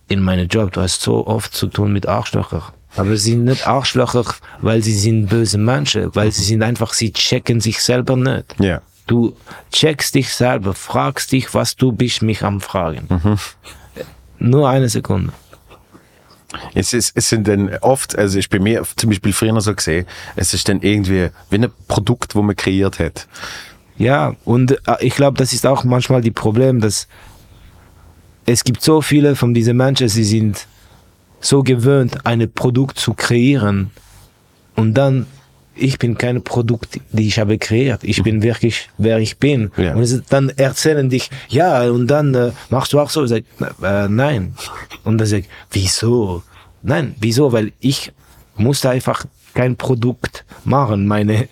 Speaker 2: in meinem Job, du hast so oft zu tun mit Arschlöchern. Aber sie sind nicht Arschlöcher, weil sie sind böse Menschen, weil sie sind einfach, sie checken sich selber nicht.
Speaker 1: Ja.
Speaker 2: Du checkst dich selber, fragst dich, was du bist, mich am Fragen. Nur eine Sekunde.
Speaker 1: Es, ist, es sind dann oft, also ich bei mir zum Beispiel früher so gesehen, es ist dann irgendwie wie ein Produkt, wo man kreiert hat.
Speaker 2: Ja, und äh, ich glaube, das ist auch manchmal die Problem, dass es gibt so viele von diesen Menschen, sie sind so gewöhnt, ein Produkt zu kreieren und dann ich bin kein Produkt, die ich habe kreiert. Ich bin wirklich, wer ich bin.
Speaker 1: Ja.
Speaker 2: Und dann erzählen dich, ja, und dann äh, machst du auch so. Ich sag, äh, nein. Und dann sag ich, wieso? Nein, wieso? Weil ich musste einfach kein Produkt machen. Meine,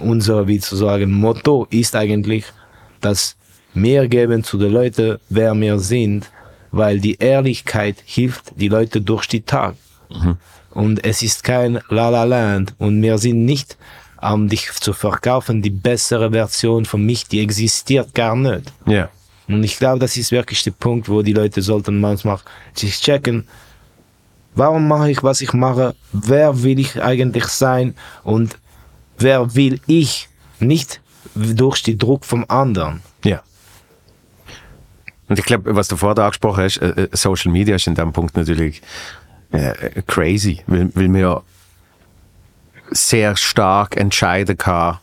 Speaker 2: unser, wie zu sagen, Motto ist eigentlich, dass mehr geben zu den Leuten, wer wir sind, weil die Ehrlichkeit hilft die Leute durch die Tag. Und es ist kein La La Land und wir sind nicht um dich zu verkaufen, die bessere Version von mich, die existiert gar nicht.
Speaker 1: Ja.
Speaker 2: Und ich glaube, das ist wirklich der Punkt, wo die Leute sollten manchmal sich checken, warum mache ich, was ich mache, wer will ich eigentlich sein und wer will ich nicht durch den Druck vom anderen.
Speaker 1: Ja. Und ich glaube, was du vorher angesprochen hast, äh, äh, Social Media ist in dem Punkt natürlich äh, crazy, weil, weil man ja sehr stark entscheiden kann,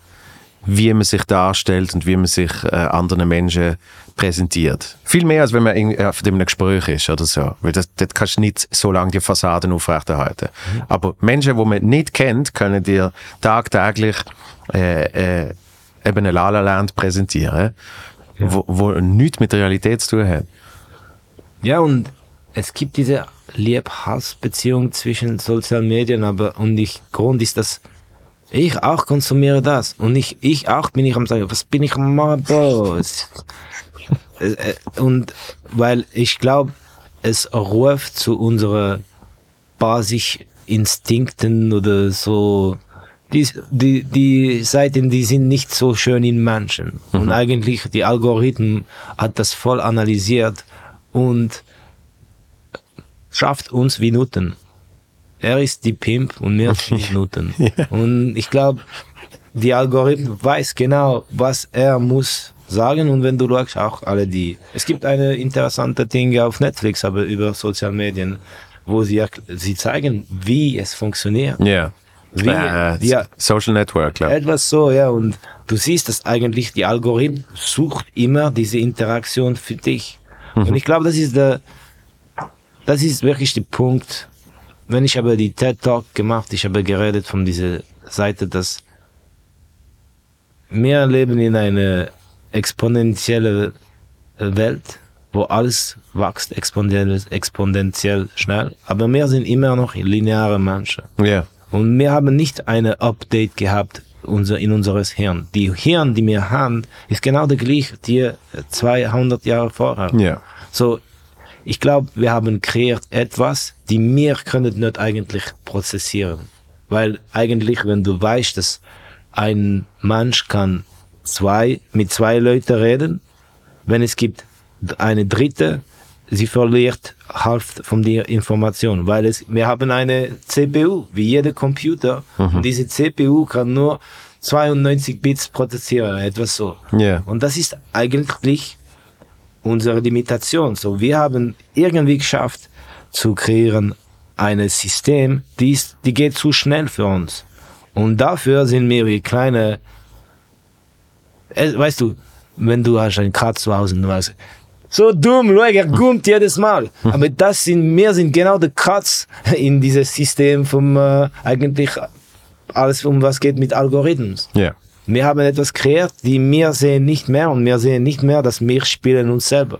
Speaker 1: wie man sich darstellt und wie man sich äh, anderen Menschen präsentiert. Viel mehr, als wenn man in, in einem Gespräch ist oder so. Weil das, das kannst du nicht so lange die Fassaden aufrechterhalten. Aber Menschen, die man nicht kennt, können dir tagtäglich äh, äh, eben ein Lala Land präsentieren, wo, wo nichts mit der Realität zu tun hat.
Speaker 2: Ja, und es gibt diese Lieb-Hass-Beziehung zwischen sozialen Medien, aber und ich, Grund ist, dass ich auch konsumiere das. Und ich, ich auch bin ich am sagen, was bin ich Bro? [laughs] Es- äh, Und weil ich glaube, es ruft zu unseren Basisinstinkten oder so. Die, die, die Seiten, die sind nicht so schön in Menschen. Und eigentlich, die Algorithmen hat das voll analysiert und schafft uns wie Nutten. Er ist die Pimp und wir sind die [laughs] Nutten. Und ich glaube, die Algorithmen weiß genau, was er muss sagen. Und wenn du schaust, auch alle die. Es gibt eine interessante Dinge auf Netflix, aber über Soziale Medien, wo sie, sie zeigen, wie es funktioniert.
Speaker 1: Ja.
Speaker 2: Wie,
Speaker 1: Äh,
Speaker 2: ja,
Speaker 1: Social Network, klar.
Speaker 2: etwas so, ja. Und du siehst, dass eigentlich die Algorithmen sucht immer diese Interaktion für dich. Und ich glaube, das ist der, das ist wirklich der Punkt. Wenn ich aber die TED Talk gemacht, ich habe geredet von dieser Seite, dass wir leben in einer exponentiellen Welt, wo alles wächst exponentiell, exponentiell schnell, aber wir sind immer noch lineare Menschen.
Speaker 1: Ja.
Speaker 2: Und wir haben nicht eine Update gehabt unser, in unseres Hirn. Die Hirn, die wir haben, ist genau der gleiche, die 200 Jahre vorher.
Speaker 1: Ja.
Speaker 2: So, ich glaube, wir haben kreiert etwas, die wir können nicht eigentlich prozessieren. Weil eigentlich, wenn du weißt, dass ein Mensch kann zwei, mit zwei Leuten reden, wenn es gibt eine dritte, sie verliert halb von der Information, weil es, wir haben eine CPU, wie jeder Computer, und diese CPU kann nur 92 Bits prozessieren, etwas so.
Speaker 1: Ja.
Speaker 2: Und das ist eigentlich unsere Limitation. So, wir haben irgendwie geschafft zu kreieren ein System, die, ist, die geht zu schnell für uns. Und dafür sind wir wie kleine, äh, weißt du, wenn du hast einen Katz zu Hause und du weißt, so dumm, er gummt jedes Mal. Aber das sind, wir sind genau der Katz in dieses System vom, äh, eigentlich alles, um was geht mit Algorithmen.
Speaker 1: Ja.
Speaker 2: Wir haben etwas kreiert, die wir sehen nicht mehr und wir sehen nicht mehr, dass wir spielen uns selber.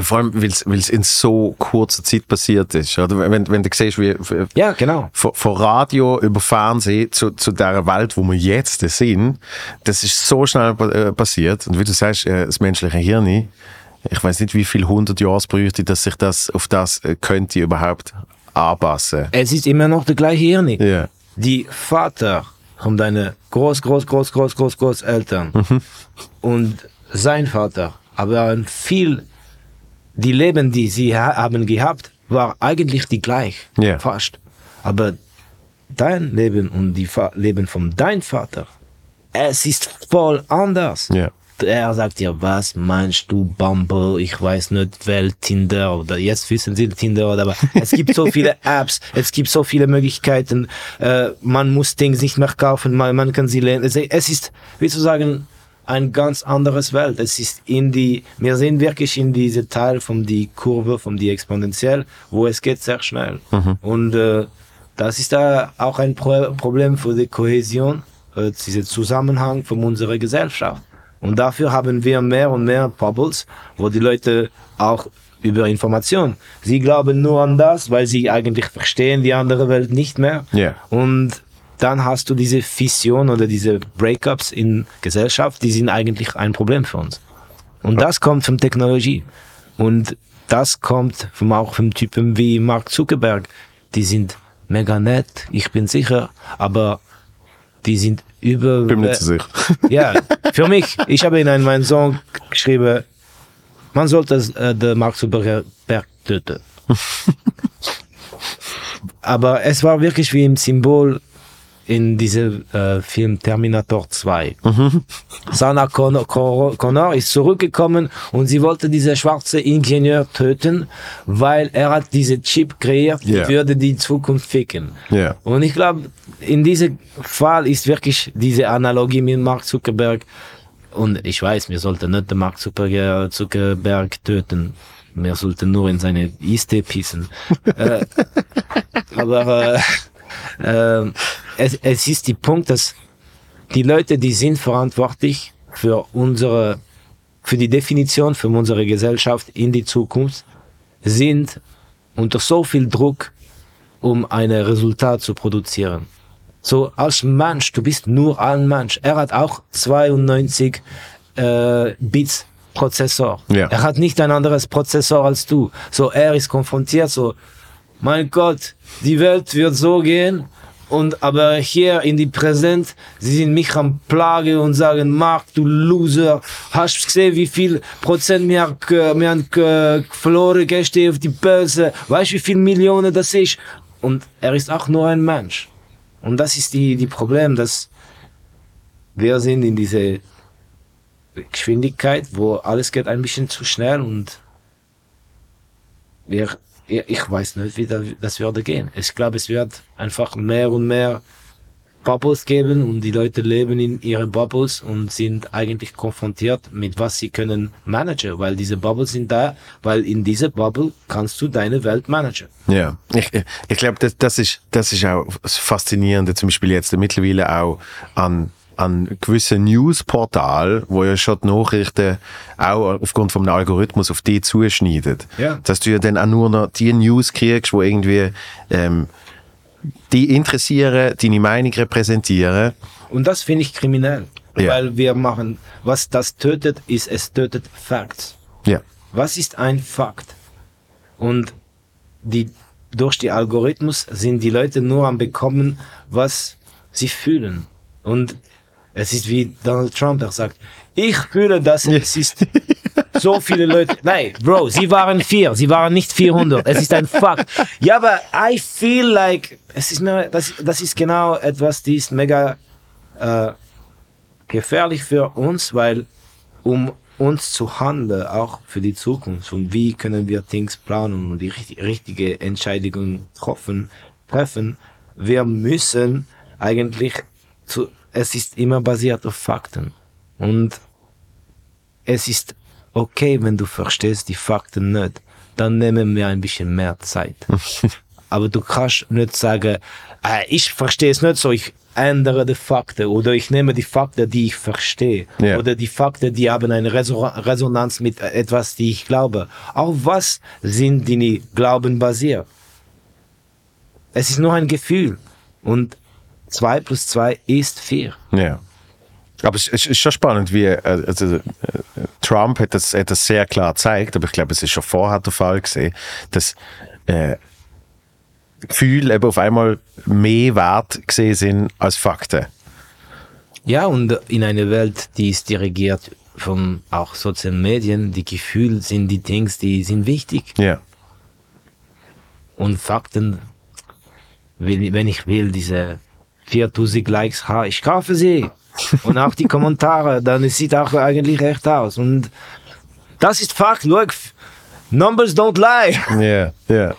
Speaker 1: Vor allem, weil es in so kurzer Zeit passiert ist. Oder? Wenn, wenn du siehst, wie
Speaker 2: Ja, genau.
Speaker 1: von, von Radio über Fernsehen zu, zu der Welt, wo wir jetzt sind, das ist so schnell äh, passiert. Und wie du sagst, äh, das menschliche Hirn, ich weiß nicht, wie viel hundert Jahre es bräuchte, dass sich das auf das äh, könnte überhaupt anpassen.
Speaker 2: Es ist immer noch der gleiche Hirn.
Speaker 1: Ja.
Speaker 2: Die Vater von deinen Groß, Groß, Groß, Groß, Groß, Großeltern und sein Vater, aber ein viel, die Leben, die sie ha haben gehabt, war eigentlich die gleich.
Speaker 1: Ja.
Speaker 2: Fast. Aber dein Leben und die Fa Leben von dein Vater, es ist voll anders.
Speaker 1: Ja.
Speaker 2: er sagt ja, was meinst du, Bumble, ich weiß nicht, Welt, Tinder oder jetzt wissen sie Tinder, oder aber [laughs] es gibt so viele Apps, es gibt so viele Möglichkeiten, äh, man muss Dinge nicht mehr kaufen, man, man kann sie lernen. Es, es ist, wie zu sagen, ein ganz anderes Welt. Es ist in die, wir sind wirklich in diese Teil von die Kurve, von die exponentiell, wo es geht sehr schnell. Mhm. Und äh, das ist da auch ein Pro Problem für die Kohäsion, äh, dieser Zusammenhang von unserer Gesellschaft. Und dafür haben wir mehr und mehr Bubbles, wo die Leute auch über Information. Sie glauben nur an das, weil sie eigentlich verstehen die andere Welt nicht mehr.
Speaker 1: Yeah.
Speaker 2: Und dann hast du diese Fission oder diese Breakups in Gesellschaft, die sind eigentlich ein Problem für uns. Und das kommt von Technologie. Und das kommt vom, auch vom Typen wie Mark Zuckerberg. Die sind mega nett, ich bin sicher, aber die sind über.
Speaker 1: Bin mir so sicher. [laughs]
Speaker 2: Ja, für mich, ich habe in meinem Song geschrieben, man sollte äh, den Mark Zuckerberg töten. [laughs] aber es war wirklich wie im Symbol in diesem äh, Film Terminator 2. Mhm. Sana Connor, Connor ist zurückgekommen und sie wollte diese schwarze Ingenieur töten, weil er hat diese Chip kreiert, yeah. würde die Zukunft ficken.
Speaker 1: Yeah.
Speaker 2: Und ich glaube, in diesem Fall ist wirklich diese Analogie mit Mark Zuckerberg und ich weiß, wir sollten nicht den Mark Zuckerberg töten. Wir sollten nur in seine Eiste pissen. [laughs] äh, aber äh, äh, es, es ist die Punkt, dass die Leute, die sind verantwortlich für unsere, für die Definition für unsere Gesellschaft in die Zukunft, sind unter so viel Druck, um ein Resultat zu produzieren. So als Mensch, du bist nur ein Mensch. Er hat auch 92 äh, Bits Prozessor.
Speaker 1: Ja.
Speaker 2: Er hat nicht ein anderes Prozessor als du. So er ist konfrontiert. So, mein Gott, die Welt wird so gehen und aber hier in die Präsent, sie sind mich am Plage und sagen, Mark, du Loser, hast gesehen, wie viel Prozent wir, wir haben verloren gestern auf die Börse, weißt du, wie viel Millionen das ist? Und er ist auch nur ein Mensch. Und das ist die, die Problem, dass wir sind in diese Geschwindigkeit, wo alles geht ein bisschen zu schnell und wir ich weiß nicht, wie das würde gehen. Ich glaube, es wird einfach mehr und mehr Bubbles geben und die Leute leben in ihre Bubbles und sind eigentlich konfrontiert mit was sie können managen, weil diese Bubbles sind da, weil in dieser Bubble kannst du deine Welt managen.
Speaker 1: Ja, ich, ich glaube, das, das ist, das ist auch das Faszinierende, zum Beispiel jetzt mittlerweile auch an an gewissen Newsportal, wo ja schon die Nachrichten auch aufgrund vom Algorithmus auf die zuschneidet.
Speaker 2: Ja.
Speaker 1: Dass du ja dann auch nur noch die News kriegst, wo irgendwie ähm, die interessieren, deine Meinung repräsentieren.
Speaker 2: Und das finde ich kriminell. Ja. Weil wir machen, was das tötet, ist, es tötet Facts.
Speaker 1: Ja.
Speaker 2: Was ist ein Fakt? Und die, durch die Algorithmus sind die Leute nur am bekommen, was sie fühlen. Und es ist wie Donald Trump, der sagt, ich fühle, dass es ist so viele Leute. Nein, Bro, sie waren vier, sie waren nicht 400. Es ist ein Fakt. Ja, aber I feel like, es ist mir, das, das ist genau etwas, die ist mega äh, gefährlich für uns, weil um uns zu handeln, auch für die Zukunft und wie können wir Dinge planen und die richtige Entscheidungen treffen, treffen, wir müssen eigentlich zu, es ist immer basiert auf Fakten. Und es ist okay, wenn du verstehst die Fakten nicht. Dann nehmen wir ein bisschen mehr Zeit. [laughs] Aber du kannst nicht sagen, ah, ich verstehe es nicht so, ich ändere die Fakten oder ich nehme die Fakten, die ich verstehe
Speaker 1: ja.
Speaker 2: oder die Fakten, die haben eine Resonanz mit etwas, die ich glaube. Auf was sind die Glauben basiert? Es ist nur ein Gefühl und 2 plus 2 ist 4.
Speaker 1: Ja. Aber es ist schon spannend, wie äh, also, äh, Trump hat das, hat das sehr klar gezeigt, aber ich glaube, es ist schon vorher der Fall gesehen, dass äh, Gefühle eben auf einmal mehr wert gesehen sind als Fakten.
Speaker 2: Ja, und in einer Welt, die ist dirigiert von auch sozialen Medien, die Gefühle sind die Dinge, die sind wichtig.
Speaker 1: Ja.
Speaker 2: Und Fakten, wenn ich will, diese 4000 Likes ha, ich kaufe sie. [laughs] Und auch die Kommentare, dann es sieht auch eigentlich echt aus. Und das ist Fakt, look, numbers don't lie. [laughs]
Speaker 1: Ja, ja.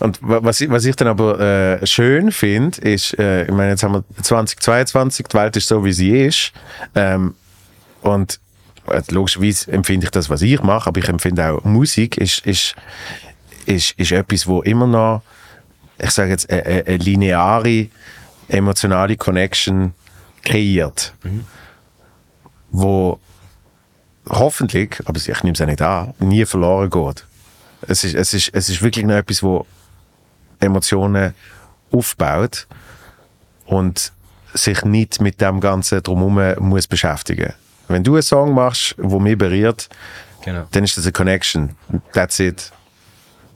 Speaker 1: Und wa- was ich, was ich dann aber äh, schön finde, ist, äh, ich meine, jetzt haben wir 2022, die Welt ist so, wie sie ist. Ähm, und äh, logischerweise empfinde ich das, was ich mache, aber ich empfinde auch, Musik ist, ist, ist, ist etwas, wo immer noch, ich sage jetzt, eine, eine eine lineare, emotionale Connection kreiert. Wo hoffentlich, aber ich nehme es ja nicht an, nie verloren geht. Es ist, es ist, es ist wirklich noch etwas, wo Emotionen aufbaut und sich nicht mit dem Ganzen drumherum muss beschäftigen. Wenn du einen Song machst, wo mich berührt,
Speaker 2: Genau.
Speaker 1: dann ist das eine Connection. That's it.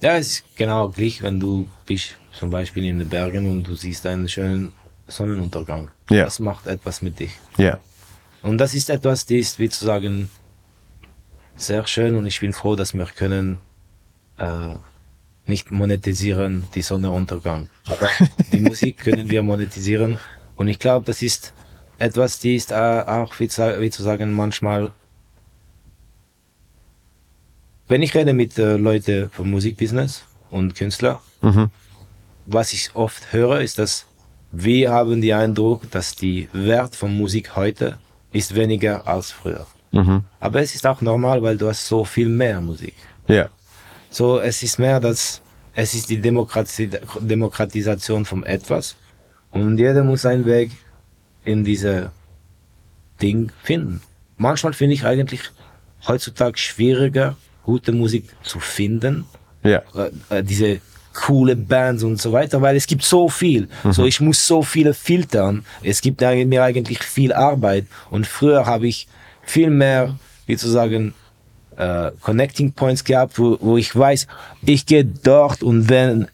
Speaker 2: Ja, es ist genau gleich, wenn du bist zum Beispiel in den Bergen und du siehst einen schönen Sonnenuntergang.
Speaker 1: Ja.
Speaker 2: Das macht etwas mit dich.
Speaker 1: Ja.
Speaker 2: Und das ist etwas, die ist, wie zu sagen, sehr schön und ich bin froh, dass wir können äh, nicht monetisieren die Sonnenuntergang. [laughs] Die Musik können wir monetisieren und ich glaube, das ist etwas, die ist äh, auch, wie zu, wie zu sagen, manchmal, wenn ich rede mit äh, Leuten vom Musikbusiness und Künstler,
Speaker 1: Mhm.
Speaker 2: Was ich oft höre, ist, dass wir haben den Eindruck, dass die Wert von Musik heute ist weniger als früher.
Speaker 1: Mhm.
Speaker 2: Aber es ist auch normal, weil du hast so viel mehr Musik.
Speaker 1: Ja.
Speaker 2: So, es ist mehr das, es ist die Demokrati Demokratisation von etwas. Und jeder muss seinen Weg in diese Ding finden. Manchmal finde ich eigentlich heutzutage schwieriger, gute Musik zu finden,
Speaker 1: Ja.
Speaker 2: äh, äh, diese coole Bands und so weiter, weil es gibt so viel. So, ich muss so viele filtern. Es gibt mir eigentlich viel Arbeit. Und früher habe ich viel mehr, wie zu sagen, äh, Connecting Points gehabt, wo, wo ich weiß, ich gehe dort und wenn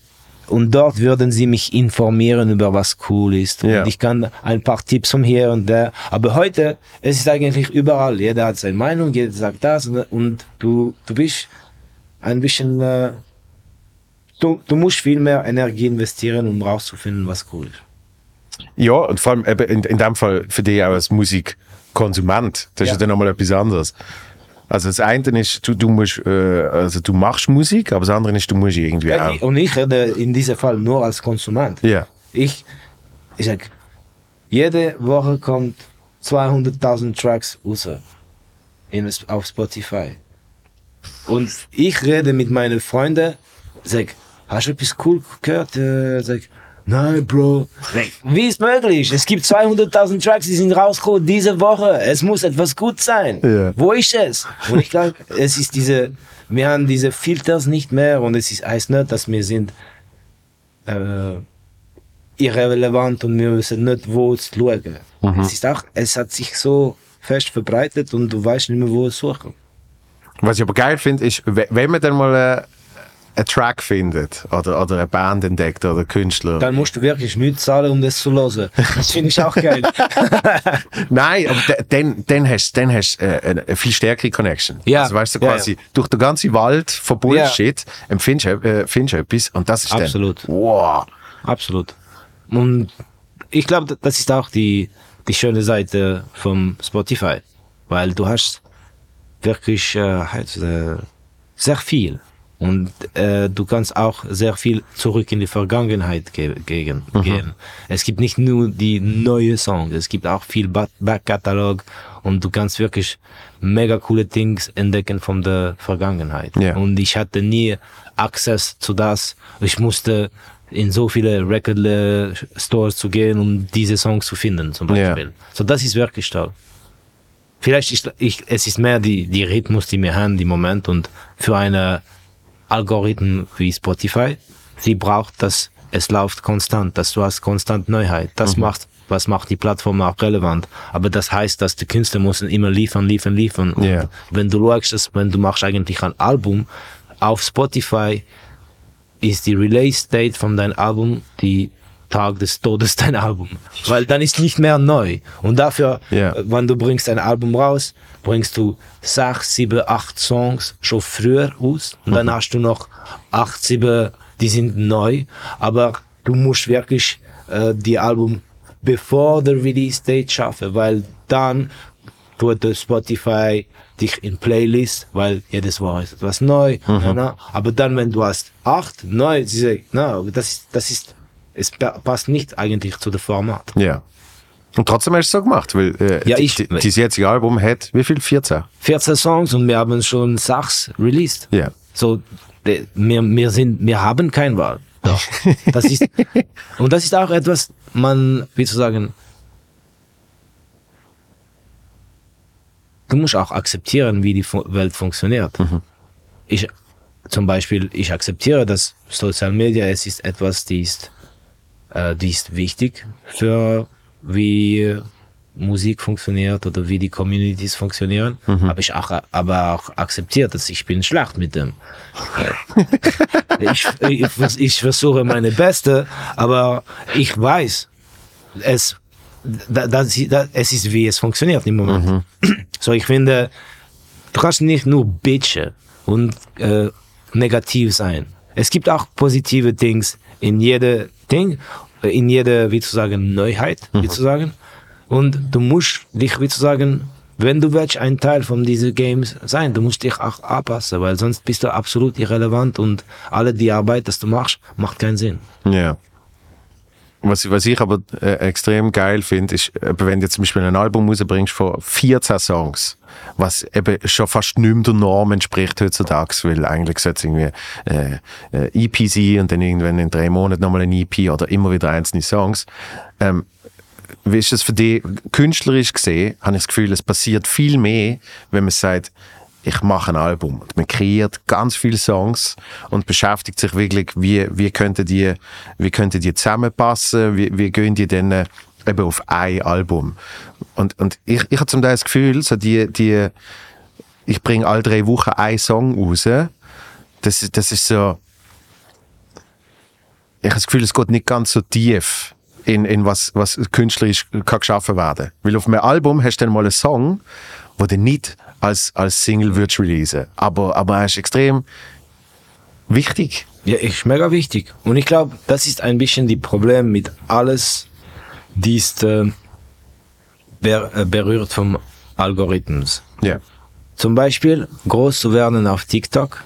Speaker 2: und dort würden sie mich informieren über was cool ist.
Speaker 1: Ja.
Speaker 2: Und ich kann ein paar Tipps von hier und da. Aber heute, es ist eigentlich überall. Jeder hat seine Meinung, jeder sagt das und, und du, du bist ein bisschen, äh, du, du musst viel mehr Energie investieren, um rauszufinden, was cool ist.
Speaker 1: Ja, und vor allem in, in dem Fall für dich auch als Musikkonsument. Das ist
Speaker 2: Ja.
Speaker 1: dann nochmal etwas anderes. Also das eine ist, du, du musst, äh, also du machst Musik, aber das andere ist, du musst irgendwie
Speaker 2: Ja,
Speaker 1: auch.
Speaker 2: und ich rede in diesem Fall nur als Konsument.
Speaker 1: Ja.
Speaker 2: Ich, ich sag, jede Woche kommt 200.000 Tracks raus in, auf Spotify. Und ich rede mit meinen Freunden, sag, hast du etwas cool gehört? Äh, sag, nein, Bro. Wie ist möglich? Es gibt 200.000 Tracks, die sind rausgekommen diese Woche. Es muss etwas gut sein.
Speaker 1: Ja.
Speaker 2: Wo ist es? Und ich glaube, es ist diese, wir haben diese Filters nicht mehr und es ist, heißt nicht, dass wir sind äh, irrelevant und wir wissen nicht, wo es schauen. Es ist auch, es hat sich so fest verbreitet und du weißt nicht mehr, wo es suchen.
Speaker 1: Was ich aber geil finde, ist, we- wenn man dann mal äh, einen Track findet oder, oder eine Band entdeckt oder einen Künstler.
Speaker 2: Dann musst du wirklich nichts zahlen, um das zu hören. Das finde ich auch geil. [laughs]
Speaker 1: Nein, aber dann, dann hast du dann hast, äh, eine, viel stärkere Connection.
Speaker 2: Ja.
Speaker 1: Also weißt du,
Speaker 2: Ja,
Speaker 1: quasi durch den ganzen Wald von Bullshit empfindest du äh, findest etwas und das ist
Speaker 2: Absolut.
Speaker 1: dann, wow.
Speaker 2: Absolut. Und ich glaube, das ist auch die, die schöne Seite vom Spotify, weil du hast wirklich äh, halt, äh, sehr viel und äh, du kannst auch sehr viel zurück in die Vergangenheit ge gegen, gehen. Es gibt nicht nur die neue Songs, es gibt auch viel Ba- Backkatalog und du kannst wirklich mega coole Things entdecken von der Vergangenheit.
Speaker 1: Ja.
Speaker 2: Und ich hatte nie Access zu das. Ich musste in so viele Record äh, Stores zu gehen, um diese Songs zu finden, zum. Beispiel. So, das ist wirklich toll. Vielleicht ist ich, es ist mehr die, die Rhythmus, die wir haben im Moment und für eine Algorithmen wie Spotify, sie braucht, dass es läuft konstant, dass du hast konstant Neuheit. Das macht, was macht die Plattform auch relevant. Aber das heißt, dass die Künstler müssen immer liefern, liefern, liefern. Und
Speaker 1: Ja.
Speaker 2: wenn du schaust, dass, wenn du machst eigentlich ein Album auf Spotify, ist die Release Date von deinem Album die Tag des Todes [laughs] dein Album. Weil dann ist nicht mehr neu. Und dafür,
Speaker 1: Ja.
Speaker 2: äh, wenn du bringst ein Album raus, bringst du sechs, sieben, acht Songs schon früher aus. Und dann hast du noch acht, sieben, die sind neu. Aber du musst wirklich äh, die Album bevor der Release Date schaffe, weil dann tut Spotify dich in Playlist, weil jedes Woche ist etwas neu. Ja, na? Aber dann, wenn du hast acht, neun, sie sagen, na, das ist, das ist, es pa- passt nicht eigentlich zu dem Format.
Speaker 1: Ja. Und trotzdem hast du es so gemacht, weil äh,
Speaker 2: Ja, ich-
Speaker 1: die, dieses jetzige Album hat, wie viel? 14?
Speaker 2: 14 Songs und wir haben schon sechs released.
Speaker 1: Ja.
Speaker 2: So, wir, wir sind, wir haben kein Wahl. Doch. Das ist, [laughs] und das ist auch etwas, man, wie zu sagen, du musst auch akzeptieren, wie die Welt funktioniert. Ich, zum Beispiel, ich akzeptiere, dass Social Media, es ist etwas, die ist, äh, die ist wichtig für wie Musik funktioniert oder wie die Communities funktionieren. Habe ich auch, aber auch akzeptiert, dass ich bin schlecht mit dem. [laughs] ich, ich, ich versuche meine Beste, aber ich weiß, es, da, das, da, es ist, wie es funktioniert im Moment. [clears throat] So, ich finde, du kannst nicht nur bitchen und äh, negativ sein. Es gibt auch positive Dings in jede Ding, äh, in jede, wie zu sagen, Neuheit, wie zu sagen. Und du musst dich, wie zu sagen, wenn du willst ein Teil von diesen Games sein, du musst dich auch anpassen, weil sonst bist du absolut irrelevant und alle die Arbeit, das du machst, macht keinen Sinn.
Speaker 1: Ja. Was, was ich aber äh, extrem geil finde, ist, äh, wenn du zum Beispiel ein Album rausbringst von 14 Songs, was eben schon fast nicht der Norm entspricht heutzutage, weil eigentlich sollte es irgendwie äh, äh, EP sein und dann irgendwann in drei Monaten nochmal ein EP oder immer wieder einzelne Songs. Ähm, wie ist es für dich künstlerisch gesehen? Habe ich das Gefühl, es passiert viel mehr, wenn man sagt, ich mache ein Album. Und man kreiert ganz viele Songs und beschäftigt sich wirklich, wie, wie könnten die, wie könnten die zusammenpassen, wie, wie gehen die denn äh, eben auf ein Album. Und, und ich, ich habe zum Teil das Gefühl, so die, die, ich bringe alle drei Wochen einen Song raus. Das, das ist so, ich habe das Gefühl, es geht nicht ganz so tief in, in was, was künstlerisch kann geschaffen werden. Weil auf einem Album hast du dann mal einen Song, wo du nicht als, als Single würdest releasen. Aber, aber er ist extrem wichtig.
Speaker 2: Ja, ist mega wichtig. Und ich glaube, das ist ein bisschen die Problem mit alles, die ist äh, äh, berührt vom Algorithmus.
Speaker 1: Ja.
Speaker 2: Zum Beispiel, groß zu werden auf TikTok,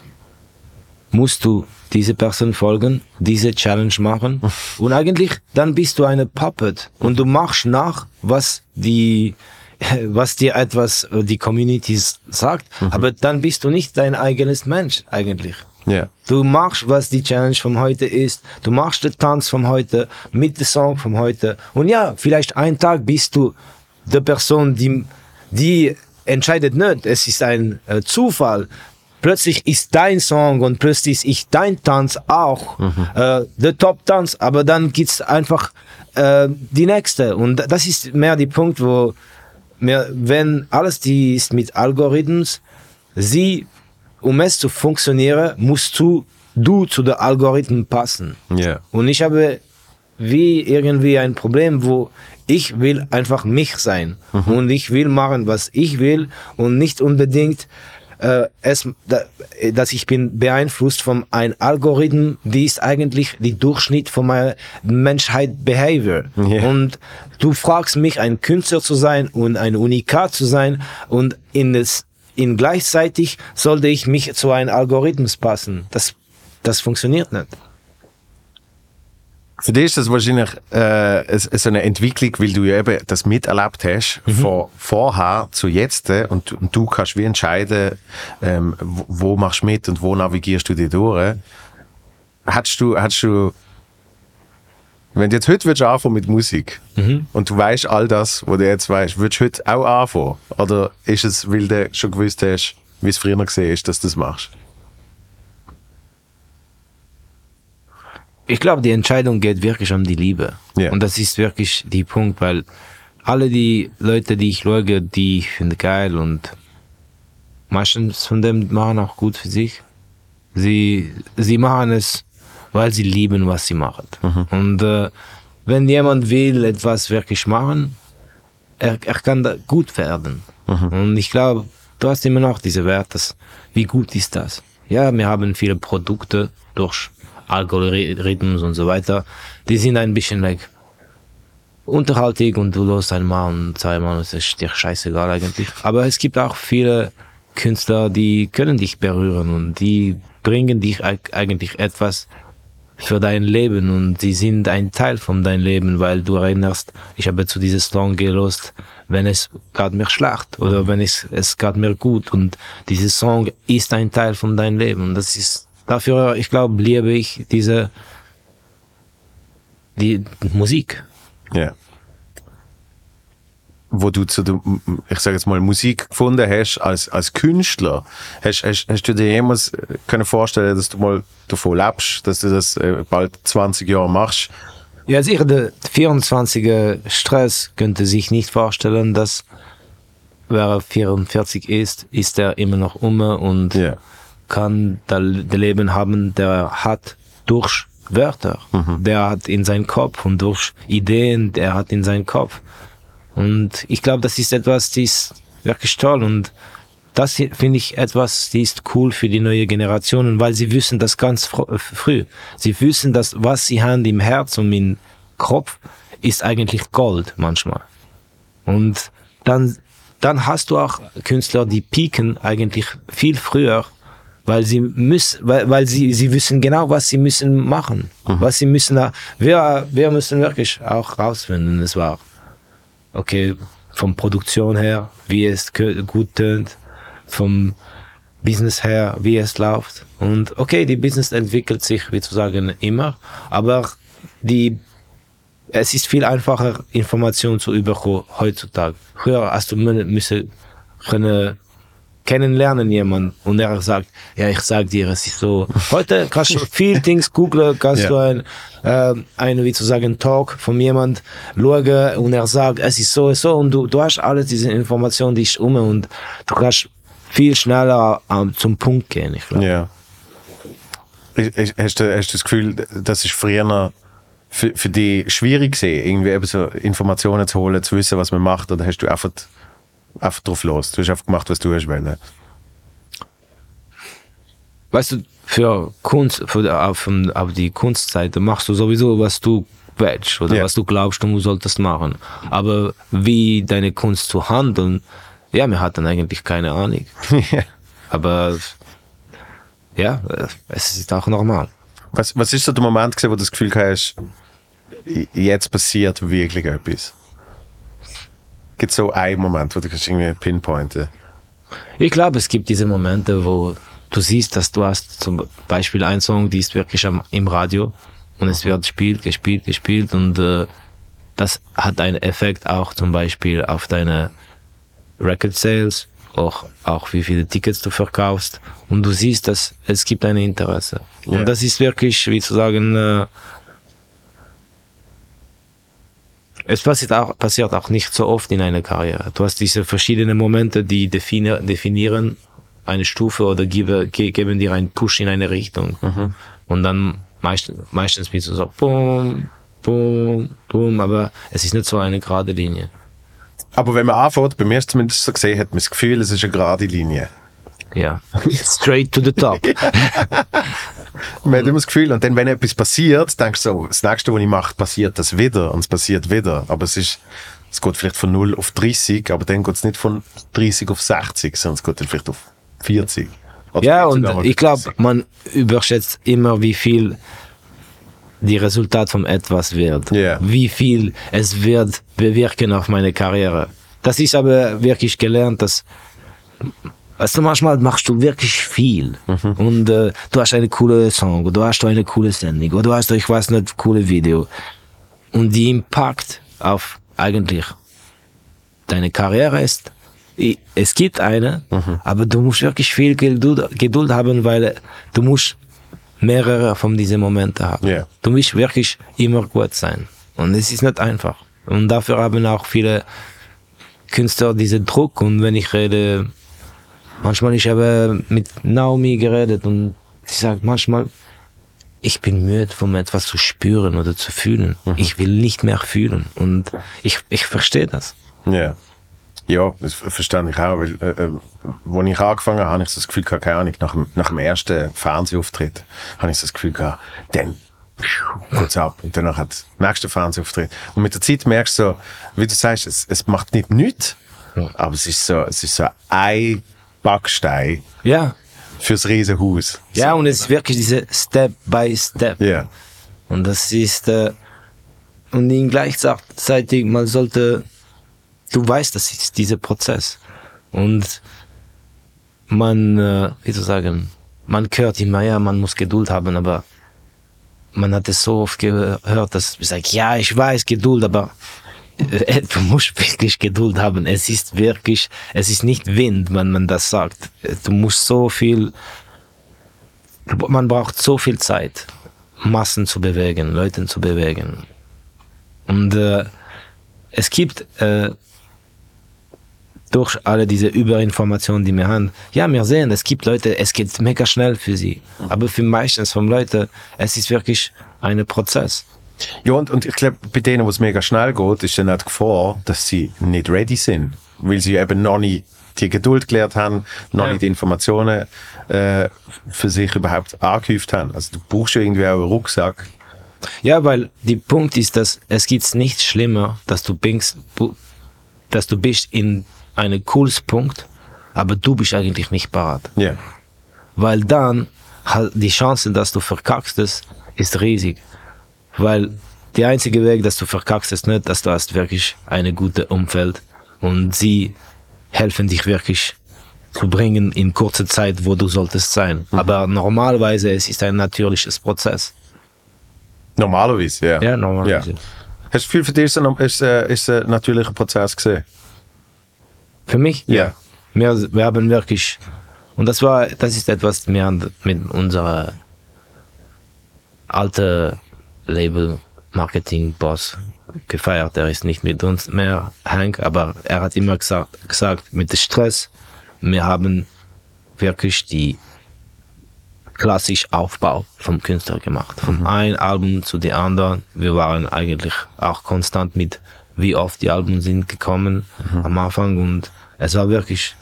Speaker 2: musst du diese Person folgen, diese Challenge machen [laughs] und eigentlich dann bist du eine Puppet und du machst nach, was die [laughs] was dir etwas äh, die Community sagt, aber dann bist du nicht dein eigenes Mensch eigentlich.
Speaker 1: Ja.
Speaker 2: Du machst, was die Challenge von heute ist. Du machst den Tanz von heute mit dem Song von heute. Und ja, vielleicht ein Tag bist du die Person, die, die entscheidet nicht. Es ist ein äh, Zufall. Plötzlich ist dein Song und plötzlich ist dein Tanz auch äh, der Top-Tanz. Aber dann gibt's einfach äh, die nächste. Und das ist mehr der Punkt, wo wenn alles die ist mit Algorithmus, sie um es zu funktionieren, musst du, du zu den Algorithmen passen.
Speaker 1: Ja.
Speaker 2: Und ich habe wie irgendwie ein Problem, wo ich will einfach mich sein und ich will machen, was ich will und nicht unbedingt äh, es, da, dass ich bin beeinflusst von einem Algorithmen, die ist eigentlich die Durchschnitt von meiner Menschheit Behavior.
Speaker 1: Ja.
Speaker 2: Und du fragst mich, ein Künstler zu sein und ein Unikat zu sein und in das in gleichzeitig sollte ich mich zu einem Algorithmus passen. Das, das funktioniert nicht.
Speaker 1: Für dich ist das wahrscheinlich äh, so eine Entwicklung, weil du ja eben das miterlebt hast, von vorher zu jetzt. äh, Und, und du kannst wie entscheiden, ähm, wo, wo machst du mit und wo navigierst du dich durch. Hättest du, hättest du, wenn du jetzt heute würdest anfangen mit Musik und du weißt all das, was du jetzt weißt, würdest du heute auch anfangen? Oder ist es, weil du schon gewusst hast, wie es früher gesehen ist, dass du das machst?
Speaker 2: Ich glaube, die Entscheidung geht wirklich um die Liebe.
Speaker 1: Ja.
Speaker 2: Und das ist wirklich die Punkt, weil alle die Leute, die ich schaue, die ich finde geil und meistens von dem machen auch gut für sich. Sie, sie machen es, weil sie lieben, was sie machen. Und äh, wenn jemand will etwas wirklich machen, er, er kann da gut werden. Und ich glaube, du hast immer noch diese Wert, dass, wie gut ist das? Ja, wir haben viele Produkte durch Algorithmen und so weiter. Die sind ein bisschen like, unterhaltig und du los einmal und zweimal es ist dir scheißegal eigentlich. Aber es gibt auch viele Künstler, die können dich berühren und die bringen dich eig- eigentlich etwas für dein Leben und sie sind ein Teil von deinem Leben, weil du erinnerst, ich habe zu diesem Song gelost, wenn es gerade mir schlecht oder wenn es, es gerade mir gut und dieser Song ist ein Teil von deinem Leben und das ist, dafür, ich glaube, liebe ich diese, die Musik.
Speaker 1: Ja. Wo du zu der, ich sage jetzt mal, Musik gefunden hast als, als Künstler, hast, hast, hast du dir jemals äh, können vorstellen, dass du mal davon lebst, dass du das äh, bald 20 Jahre machst?
Speaker 2: Ja, sicher, der 24er Stress könnte sich nicht vorstellen, dass wer er 44 ist, ist er immer noch um und
Speaker 1: Ja.
Speaker 2: Kann das Leben haben, der hat durch Wörter, der hat in seinem Kopf und durch Ideen, der hat in seinem Kopf. Und ich glaube, das ist etwas, das ist wirklich toll und das finde ich etwas, die ist cool für die neue Generationen, weil sie wissen das ganz fr äh, früh. Sie wissen, dass was sie haben im Herz und im Kopf ist eigentlich Gold manchmal. Und dann, dann hast du auch Künstler, die pieken eigentlich viel früher, weil sie müssen, weil, weil sie, sie wissen genau, was sie müssen machen, was sie müssen wir, wir müssen wirklich auch rausfinden, es war, okay, vom Produktion her, wie es gut tönt, vom Business her, wie es läuft. Und okay, die Business entwickelt sich, wie zu sagen, immer, aber die es ist viel einfacher, Informationen zu überkommen heutzutage. Früher hast du mü- müssen können kennenlernen jemand und er sagt, ja, ich sag dir, es ist so. Heute kannst du viel Dings googeln, kannst
Speaker 1: Ja.
Speaker 2: du ein, äh, einen, wie zu sagen, Talk von jemand schauen und er sagt, es ist so und so und du, du hast alle diese Informationen, die ist um und du kannst viel schneller ähm, zum Punkt gehen, ich glaube.
Speaker 1: Ja. Ich- ich- Hast du, hast du das Gefühl, das ist früher noch für, für dich schwierig gewesen, irgendwie eben so Informationen zu holen, zu wissen, was man macht, oder hast du einfach, einfach drauf los? Du hast einfach gemacht, was du hast wollen.
Speaker 2: weißt du, für Kunst, für, auf, auf die Kunstseite machst du sowieso, was du willst oder
Speaker 1: Ja.
Speaker 2: was du glaubst, du solltest machen. Aber wie deine Kunst zu handeln, ja, wir hatten eigentlich keine Ahnung. [laughs] Aber ja, es ist auch normal.
Speaker 1: Was, was ist so der Moment gewesen, wo du das Gefühl hast, jetzt passiert wirklich etwas? Gibt es so einen Moment, wo du kannst irgendwie pinpointen
Speaker 2: Ich glaube, es gibt diese Momente, wo du siehst, dass du hast zum Beispiel einen Song, die ist wirklich am, im Radio und es wird gespielt, gespielt, gespielt und äh, das hat einen Effekt auch zum Beispiel auf deine Record Sales, auch, auch wie viele Tickets du verkaufst und du siehst, dass es gibt ein Interesse. Und das ist wirklich, wie zu sagen, äh, es passiert auch, passiert auch nicht so oft in einer Karriere. Du hast diese verschiedenen Momente, die defini definieren eine Stufe oder gebe, ge geben dir einen Push in eine Richtung. Und dann meist, meistens bist du so, boom, boom, boom, aber es ist nicht so eine gerade Linie.
Speaker 1: Aber wenn man anfängt, bei mir ist zumindest so gesehen, hat man das Gefühl, es ist eine gerade Linie.
Speaker 2: Ja. Straight to the top. [laughs]
Speaker 1: Man hat immer das Gefühl, und dann, wenn etwas passiert, denkst du so, das nächste, was ich mache, passiert das wieder und es passiert wieder. Aber es ist, es geht vielleicht von 0 auf 30, aber dann geht es nicht von 30 auf 60, sondern es geht dann vielleicht auf 40. Oder
Speaker 2: Ja, und ich glaube,
Speaker 1: 50.
Speaker 2: man überschätzt immer, wie viel die Resultat von etwas wird.
Speaker 1: Ja.
Speaker 2: Wie viel es wird bewirken auf meine Karriere. Das ist aber wirklich gelernt, dass Weißt du, manchmal machst du wirklich viel. Und äh, du hast eine coole Song, oder du hast eine coole Sendung, oder du hast, ich weiß nicht, coole Video. Und die Impact auf eigentlich deine Karriere ist, es gibt eine, aber du musst wirklich viel Geduld, Geduld haben, weil du musst mehrere von diesen Momenten haben.
Speaker 1: Ja.
Speaker 2: Du musst wirklich immer gut sein. Und es ist nicht einfach. Und dafür haben auch viele Künstler diesen Druck. Und wenn ich rede, manchmal ich habe mit Naomi geredet und sie sagt manchmal, ich bin müde, um etwas zu spüren oder zu fühlen. Ich will nicht mehr fühlen. Und ich, ich verstehe das.
Speaker 1: Ja. Ja, das ver- verstehe ich auch, weil, äh, äh, wo ich angefangen habe, habe ich das Gefühl gehabt, keine Ahnung, nach dem, nach dem ersten Fernsehauftritt, habe ich das Gefühl gehabt, dann, kurz ab und danach hat nächster Fernsehauftritt. Und mit der Zeit merkst du wie du sagst, es, es macht nicht nichts, aber es ist so, es ist so ein Backstein
Speaker 2: Ja.
Speaker 1: fürs Riesenhaus.
Speaker 2: Ja, und es ist wirklich diese Step by Step.
Speaker 1: Ja.
Speaker 2: Und das ist, äh, und ihn gleichzeitig, man sollte, du weißt, das ist dieser Prozess. Und man, äh, wie zu sagen, man hört immer, ja, man muss Geduld haben, aber man hat es so oft gehört, dass ich sage, ja, ich weiß Geduld, aber du musst wirklich Geduld haben. Es ist wirklich, es ist nicht Wind, wenn man das sagt. Du musst so viel, man braucht so viel Zeit, Massen zu bewegen, Leuten zu bewegen. Und äh, es gibt äh, durch alle diese Überinformationen, die wir haben, ja, wir sehen, es gibt Leute, es geht mega schnell für sie. Aber für meistens von Leuten, es ist wirklich ein Prozess.
Speaker 1: Ja, und, und ich glaube, bei denen, wo es mega schnell geht, ist dann auch die Gefahr, dass sie nicht ready sind. Weil sie eben noch nicht die Geduld gelernt haben, noch
Speaker 2: Ja.
Speaker 1: nicht die Informationen äh, für sich überhaupt angehäuft haben. Also du brauchst ja irgendwie auch einen Rucksack.
Speaker 2: Ja, weil die Punkt ist, dass es gibt nichts schlimmer, dass du bist, dass du bist in einem cooles Punkt, aber du bist eigentlich nicht parat.
Speaker 1: Ja.
Speaker 2: Weil dann die Chance, dass du verkackst, ist riesig. Weil der einzige Weg, dass du verkackst, ist nicht, dass du hast wirklich eine gute Umfeld und sie helfen dich wirklich zu bringen in kurzer Zeit, wo du solltest sein. Aber normalerweise es ist ein natürliches Prozess.
Speaker 1: Normalerweise, ja.
Speaker 2: Ja, normalerweise.
Speaker 1: Ja. Hast du viel für dich ist, ist, äh, ist ein natürlicher Prozess gesehen?
Speaker 2: Für mich?
Speaker 1: Ja.
Speaker 2: Wir, wir haben wirklich, und das war, das ist etwas, haben mit unserer alte Label Marketing Boss gefeiert. Er ist nicht mit uns mehr, Hank, aber er hat immer gesagt, gesagt, mit dem Stress, wir haben wirklich die klassisch Aufbau vom Künstler gemacht. Von ein Album zu dem anderen. Wir waren eigentlich auch konstant mit, wie oft die Alben sind gekommen am Anfang und es war wirklich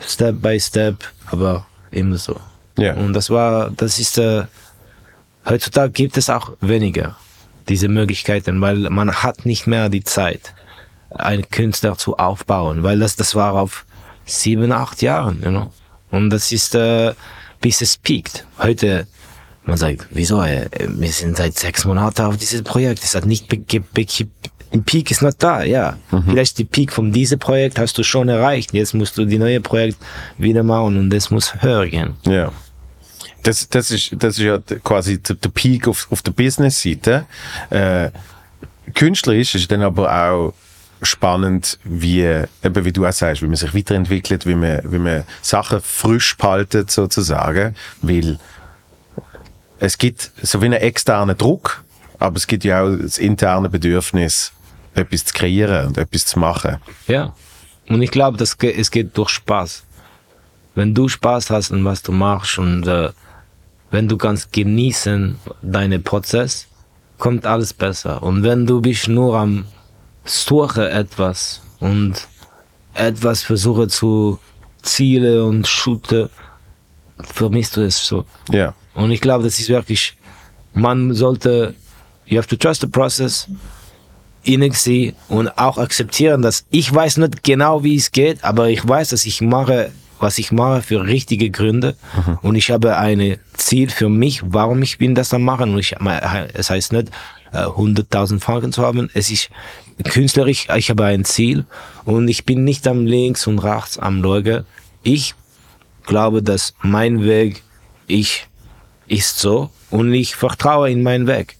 Speaker 2: Step by Step, aber immer so.
Speaker 1: Ja.
Speaker 2: Und das war, das ist, äh, heutzutage gibt es auch weniger diese Möglichkeiten, weil man hat nicht mehr die Zeit, einen Künstler zu aufbauen, weil das, das war auf sieben, acht Jahren, you know? Und das ist, äh, bis es piekt. Heute, man sagt, wieso, äh, wir sind seit sechs Monaten auf dieses Projekt, es hat nicht, die Peak ist nicht da, ja. Vielleicht die Peak von diesem Projekt hast du schon erreicht, jetzt musst du die neue Projekt wieder machen und das muss höher gehen.
Speaker 1: Ja. Das, das, ist, das ist ja quasi der Peak auf, auf der Business-Seite. Äh, künstlerisch ist dann aber auch spannend, wie, eben wie du auch sagst, wie man sich weiterentwickelt, wie man, wie man Sachen frisch behaltet, sozusagen. Weil es gibt so wie einen externen Druck, aber es gibt ja auch das interne Bedürfnis, etwas zu kreieren und etwas zu machen.
Speaker 2: Ja. Und ich glaube, das es geht durch Spaß. Wenn du Spaß hast an was du machst und äh, wenn du kannst genießen deinen Prozess, kommt alles besser. Und wenn du bist nur am Suche etwas und etwas versuche zu ziele und shoote, vermisst du es so.
Speaker 1: Ja.
Speaker 2: Und ich glaube, das ist wirklich, man sollte, you have to trust the process, sie und auch akzeptieren, dass ich weiß nicht genau, wie es geht, aber ich weiß, dass ich mache, was ich mache für richtige Gründe. Und ich habe ein Ziel für mich, warum ich bin das am machen. Und ich, es heißt nicht, äh, 100.000 Franken zu haben, es ist künstlerisch, ich habe ein Ziel. Und ich bin nicht am links und rechts am Leuge. Ich glaube, dass mein Weg ich ist so. Und ich vertraue in meinen Weg.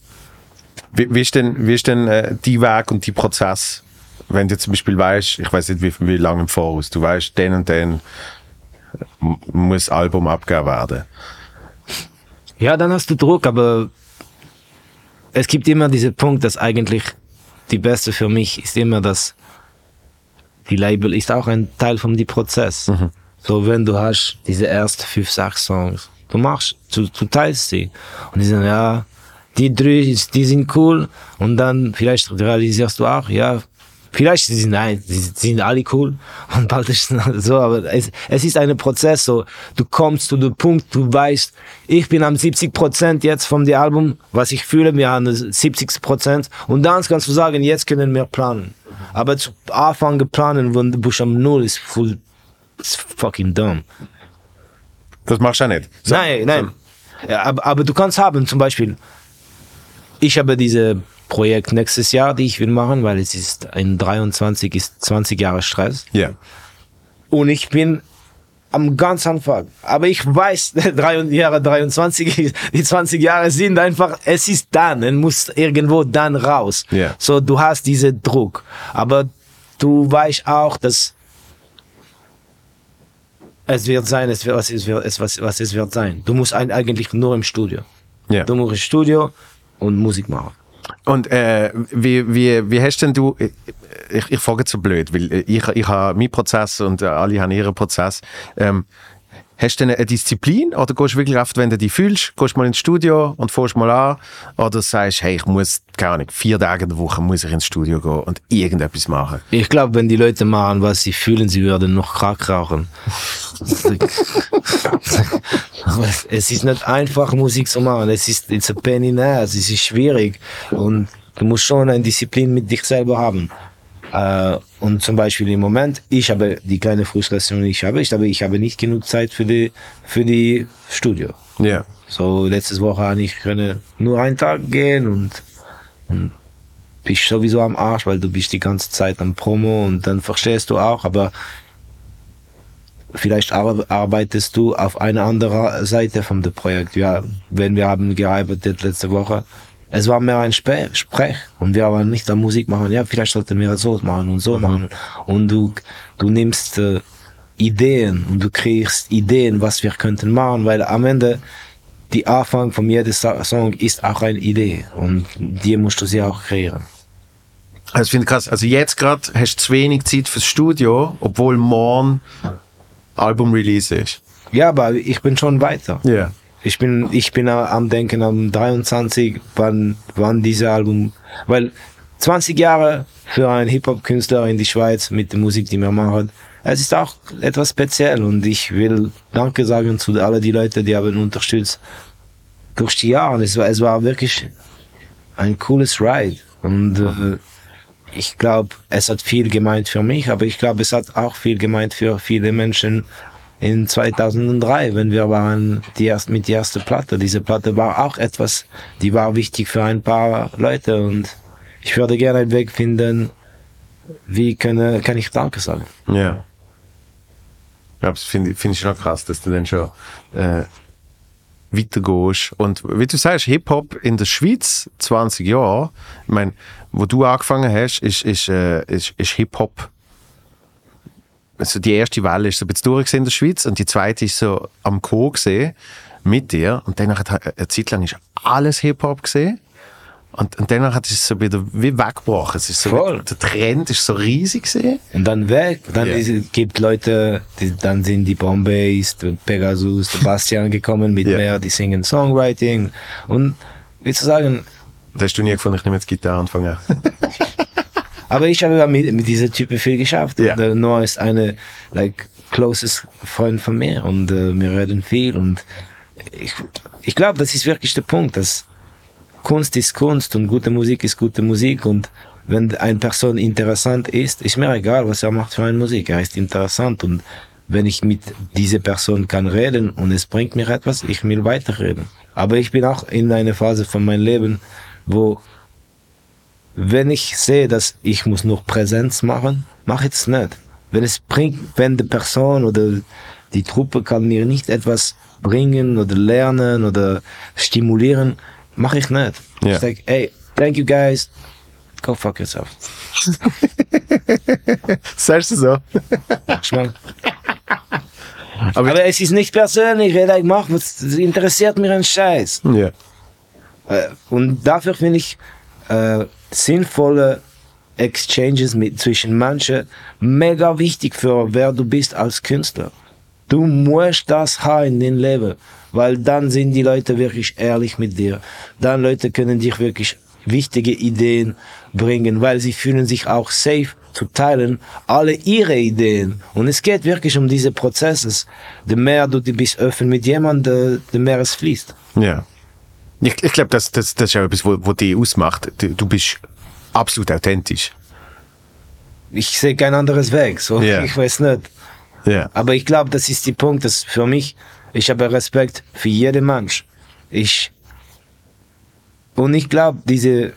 Speaker 1: Wie, wie ist denn, wie ist denn äh, die Weg und die Prozess, wenn du zum Beispiel weißt, ich weiß nicht wie, wie lange im Voraus, du weißt, den und den muss Album abgegeben werden.
Speaker 2: Ja, dann hast du Druck, aber es gibt immer diesen Punkt, dass eigentlich die Beste für mich ist immer, dass die Label ist auch ein Teil von dem Prozess. So, wenn du hast diese ersten fünf, sechs Songs, du machst, du, du teilst sie und die sagen, ja, die drei, die sind cool und dann vielleicht realisierst du auch, ja, Vielleicht sind nein, sie sind alle cool [laughs] und bald ist es so, aber es, es ist ein Prozess. So, du kommst zu dem Punkt, du weißt, ich bin am 70 Prozent jetzt vom dem Album, was ich fühle, wir haben 70 Prozent und dann kannst du sagen, jetzt können wir planen. Aber zu Anfang planen, wenn du bist am Null, ist full, ist fucking dumm.
Speaker 1: Das machst du ja nicht. So,
Speaker 2: nein, nein. Ja, aber, aber du kannst haben, zum Beispiel, ich habe diese Projekt nächstes Jahr, die ich will machen, weil es ist in 23 ist 20 Jahre Stress.
Speaker 1: Ja.
Speaker 2: Und ich bin am ganz Anfang. Aber ich weiß, [laughs] drei Jahre 23, die 20 Jahre sind einfach, es ist dann, es muss irgendwo dann raus.
Speaker 1: Ja.
Speaker 2: So, du hast diesen Druck. Aber du weißt auch, dass es wird sein, es wird, was es wird, es, was, was es wird sein. Du musst eigentlich nur im Studio.
Speaker 1: Ja.
Speaker 2: Du musst im Studio und Musik machen.
Speaker 1: Und äh, wie, wie, wie hast denn du, ich, ich frage so blöd, weil ich, ich habe meinen Prozess und alle haben ihren Prozess. Ähm, hast du eine Disziplin oder gehst du wirklich oft, wenn du dich fühlst, gehst du mal ins Studio und fährst mal an oder sagst, hey, ich muss, keine Ahnung, vier Tage in der Woche muss ich ins Studio gehen und irgendetwas machen?
Speaker 2: Ich glaube, wenn die Leute machen, was sie fühlen, sie würden noch Crack rauchen. [laughs] es ist nicht einfach, Musik zu machen. Es ist it's a pain in the ass. Es ist schwierig. Und du musst schon eine Disziplin mit dich selber haben. Äh, und zum Beispiel im Moment, ich habe die kleine Frustration, die ich habe, ich habe, ich habe nicht genug Zeit für die, für die Studio.
Speaker 1: Ja.
Speaker 2: So, letztes Woche habe ich können nur einen Tag gehen und, und bist sowieso am Arsch, weil du bist die ganze Zeit am Promo und dann verstehst du auch, aber vielleicht arbeitest du auf einer anderen Seite vom Projekt. Ja, wenn wir haben gearbeitet letzte Woche, es war mehr ein Sp Sprech und wir waren nicht am Musik machen. Ja, vielleicht sollten wir so machen und so machen. Und du, du nimmst äh, Ideen und du kriegst Ideen, was wir könnten machen, weil am Ende die Anfang von jedem Song ist auch eine Idee und die musst du sie auch kreieren.
Speaker 1: Also ich finde krass, also jetzt gerade hast du zu wenig Zeit fürs Studio, obwohl morgen Album-Release ist.
Speaker 2: Ja, aber ich bin schon weiter.
Speaker 1: Ja. Yeah.
Speaker 2: Ich bin, ich bin am Denken am 23, wann, wann diese Album, weil 20 Jahre für einen Hip-Hop-Künstler in die Schweiz mit der Musik, die wir machen, es ist auch etwas speziell und ich will Danke sagen zu allen die Leute, die haben unterstützt durch die Jahre. Es war, es war wirklich ein cooles Ride und äh, ich glaube, es hat viel gemeint für mich, aber ich glaube, es hat auch viel gemeint für viele Menschen, in 2003, wenn wir waren die erst mit der ersten Platte. Diese Platte war auch etwas, die war wichtig für ein paar Leute und ich würde gerne einen Weg finden, wie kann, kann ich Danke sagen.
Speaker 1: Ja. Ja, das finde find ich noch krass, dass du dann schon äh, weitergehst. Und wie du sagst, Hip-Hop in der Schweiz, 20 Jahre, ich meine, wo du angefangen hast, ist, ist, äh, ist, ist Hip-Hop also die erste Welle ist so ein bisschen durch in der Schweiz und die zweite ist so am Co. gesehen mit dir und danach hat eine Zeit lang ist alles Hip-Hop gesehen und, und danach hat es so wieder wie weggebrochen. Es ist so,
Speaker 2: Voll.
Speaker 1: der Trend ist so riesig gesehen.
Speaker 2: Und dann weg. Dann
Speaker 1: Ja.
Speaker 2: ist, gibt Leute, die, dann sind die Bombays, Pegasus, der Bastian [laughs] gekommen mit
Speaker 1: Ja.
Speaker 2: mehr, die singen Songwriting. Und wie zu sagen,
Speaker 1: Da hast du nie gefunden, ich nehme jetzt Gitarre anfangen. [laughs]
Speaker 2: aber ich habe mit, mit dieser Typen viel geschafft.
Speaker 1: Ja.
Speaker 2: Und, äh, Noah ist eine, like, closest Freund von mir und äh, wir reden viel und ich, ich glaube, das ist wirklich der Punkt, dass Kunst ist Kunst und gute Musik ist gute Musik und wenn eine Person interessant ist, ist mir egal, was er macht für eine Musik. Er ist interessant und wenn ich mit dieser Person kann reden und es bringt mir etwas, ich will weiterreden. Aber ich bin auch in einer Phase von meinem Leben, wo wenn ich sehe, dass ich muss noch Präsenz machen, mache ich es nicht. Wenn es bringt, wenn die Person oder die Truppe kann mir nicht etwas bringen oder lernen oder stimulieren, mache ich nicht.
Speaker 1: Ja.
Speaker 2: Ich sage, hey, thank you guys, go fuck yourself. [laughs]
Speaker 1: Sagst du so?
Speaker 2: Mein,
Speaker 1: Aber,
Speaker 2: aber es ist nicht persönlich, ich mache, was interessiert mir ein Scheiß.
Speaker 1: ja.
Speaker 2: Äh, Und dafür finde ich äh, sinnvolle Exchanges mit, zwischen Menschen mega wichtig für wer du bist als Künstler. Du musst das haben in dein Leben, weil dann sind die Leute wirklich ehrlich mit dir. Dann Leute können dich wirklich wichtige Ideen bringen, weil sie fühlen sich auch safe zu teilen, alle ihre Ideen. Und es geht wirklich um diese Prozesse. Je mehr du bist öffnen mit jemandem, je mehr es fließt.
Speaker 1: Ja. Ich, ich glaube, das, das, das ist auch etwas, wo dich ausmacht. Du, du bist absolut authentisch.
Speaker 2: Ich sehe kein anderes Weg. So,
Speaker 1: Ja.
Speaker 2: Ich weiß nicht.
Speaker 1: Ja.
Speaker 2: Aber ich glaube, das ist der Punkt, dass für mich, ich habe Respekt für jeden Mensch. Ich, und ich glaube, diese,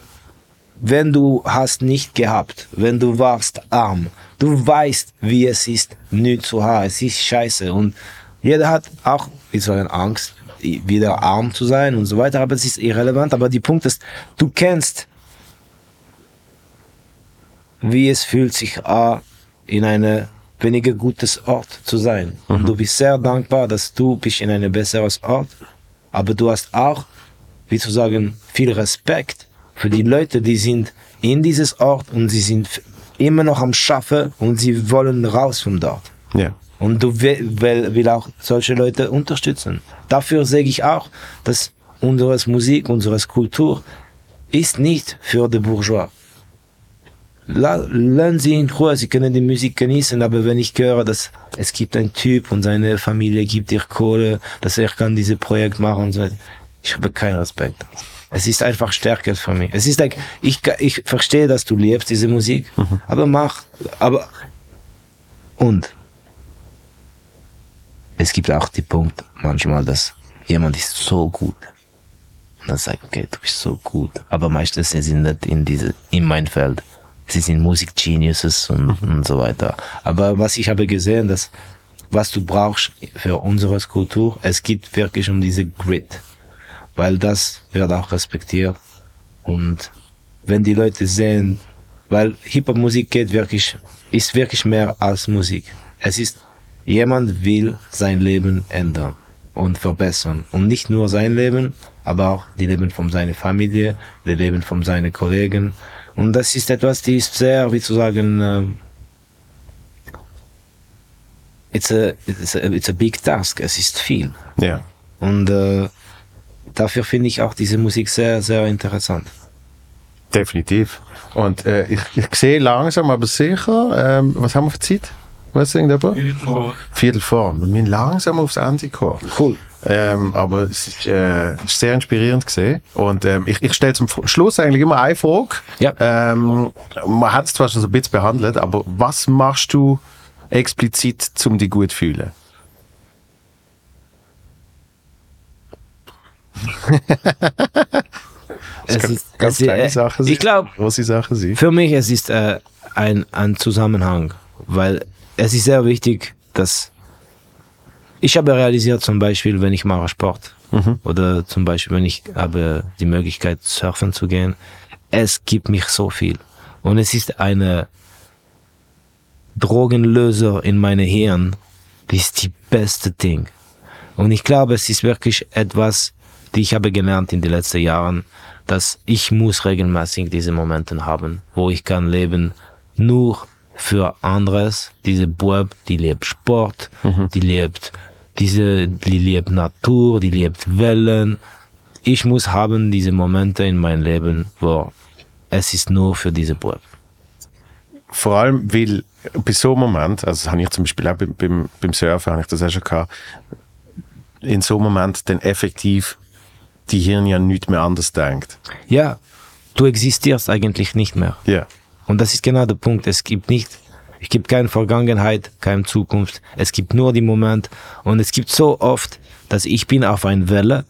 Speaker 2: wenn du hast nicht gehabt, wenn du warst arm, du weißt, wie es ist, nichts zu haben, es ist scheiße und jeder hat auch, wie soll ich sagen, Angst, wieder arm zu sein und so weiter, aber es ist irrelevant, aber die Punkt ist, du kennst, wie es fühlt sich an, in einem weniger gutes Ort zu sein. Und du bist sehr dankbar, dass du bist in einem besseres Ort, aber du hast auch, wie zu sagen, viel Respekt für die Leute, die sind in dieses Ort und sie sind immer noch am Schaffen und sie wollen raus von dort.
Speaker 1: Ja.
Speaker 2: Und du will, will, will auch solche Leute unterstützen. Dafür sage ich auch, dass unsere Musik, unsere Kultur ist nicht für die Bourgeois. Lassen Sie in Ruhe, Sie können die Musik genießen, aber wenn ich höre, dass es gibt einen Typ und seine Familie gibt ihr Kohle, dass er kann dieses Projekt machen und so weiter, ich habe keinen Respekt. Es ist einfach stärker für mich. Es ist like, ich, ich verstehe, dass du liebst diese Musik, aber mach, aber und es gibt auch die Punkt manchmal, dass jemand ist so gut. Und dann ich, okay, du bist so gut. Aber meistens sie sind nicht in diese, in mein Feld. Sie sind Musikgeniuses und, und so weiter. Aber was ich habe gesehen, dass was du brauchst für unsere Kultur, es geht wirklich um diese Grit. Weil das wird auch respektiert. Und wenn die Leute sehen, weil Hip-Hop-Musik geht wirklich, ist wirklich mehr als Musik. Es ist, jemand will sein Leben ändern und verbessern. Und nicht nur sein Leben, aber auch die Leben von seiner Familie, die Leben von seinen Kollegen. Und das ist etwas, die ist sehr, wie zu sagen, ähm, it's a, it's a, it's a big task. Es ist viel.
Speaker 1: Ja.
Speaker 2: Und äh, dafür finde ich auch diese Musik sehr, sehr interessant.
Speaker 1: Definitiv. Und äh, ich, ich sehe langsam, aber sicher, ähm, was haben wir für Zeit? Weißt du irgendjemand? Viertel vor. Wir müssen langsam aufs Ende kommen.
Speaker 2: Cool.
Speaker 1: Ähm, aber es ist, äh, ist sehr inspirierend gesehen. Und ähm, ich, ich stelle zum Schluss eigentlich immer eine Frage.
Speaker 2: Ja.
Speaker 1: Ähm, man hat es zwar schon so ein bisschen behandelt, aber was machst du explizit, um dich gut zu fühlen? [laughs]
Speaker 2: Es
Speaker 1: Ganz,
Speaker 2: ist,
Speaker 1: ganz
Speaker 2: es,
Speaker 1: kleine
Speaker 2: äh,
Speaker 1: Sachen
Speaker 2: ich glaube,
Speaker 1: große sind.
Speaker 2: Für mich es ist äh, ein, ein Zusammenhang, weil es ist sehr wichtig, dass ich habe realisiert zum Beispiel, wenn ich mache Sport oder zum Beispiel, wenn ich habe die Möglichkeit surfen zu gehen, es gibt mich so viel und es ist eine Drogenlöser in meine Hirn, die ist die beste Ding. Und ich glaube, es ist wirklich etwas, die ich habe gelernt in den letzten Jahren, dass ich muss regelmäßig diese Momente haben, wo ich kann leben nur für anderes. Diese Bub, die lebt Sport, die lebt diese, die lebt Natur, die lebt Wellen. Ich muss haben diese Momente in meinem Leben, wo es ist nur für diese Bub.
Speaker 1: Vor allem, weil bei so einem Moment, also das habe ich zum Beispiel auch beim, beim, beim Surfen, habe ich das auch schon gehabt, in so einem Moment dann effektiv die Hirn ja nichts mehr anders denkt.
Speaker 2: Ja, du existierst eigentlich nicht mehr.
Speaker 1: Ja.
Speaker 2: Und das ist genau der Punkt. Es gibt nicht, es gibt keine Vergangenheit, keine Zukunft. Es gibt nur die Moment. Und es gibt so oft, dass ich bin auf einer Welle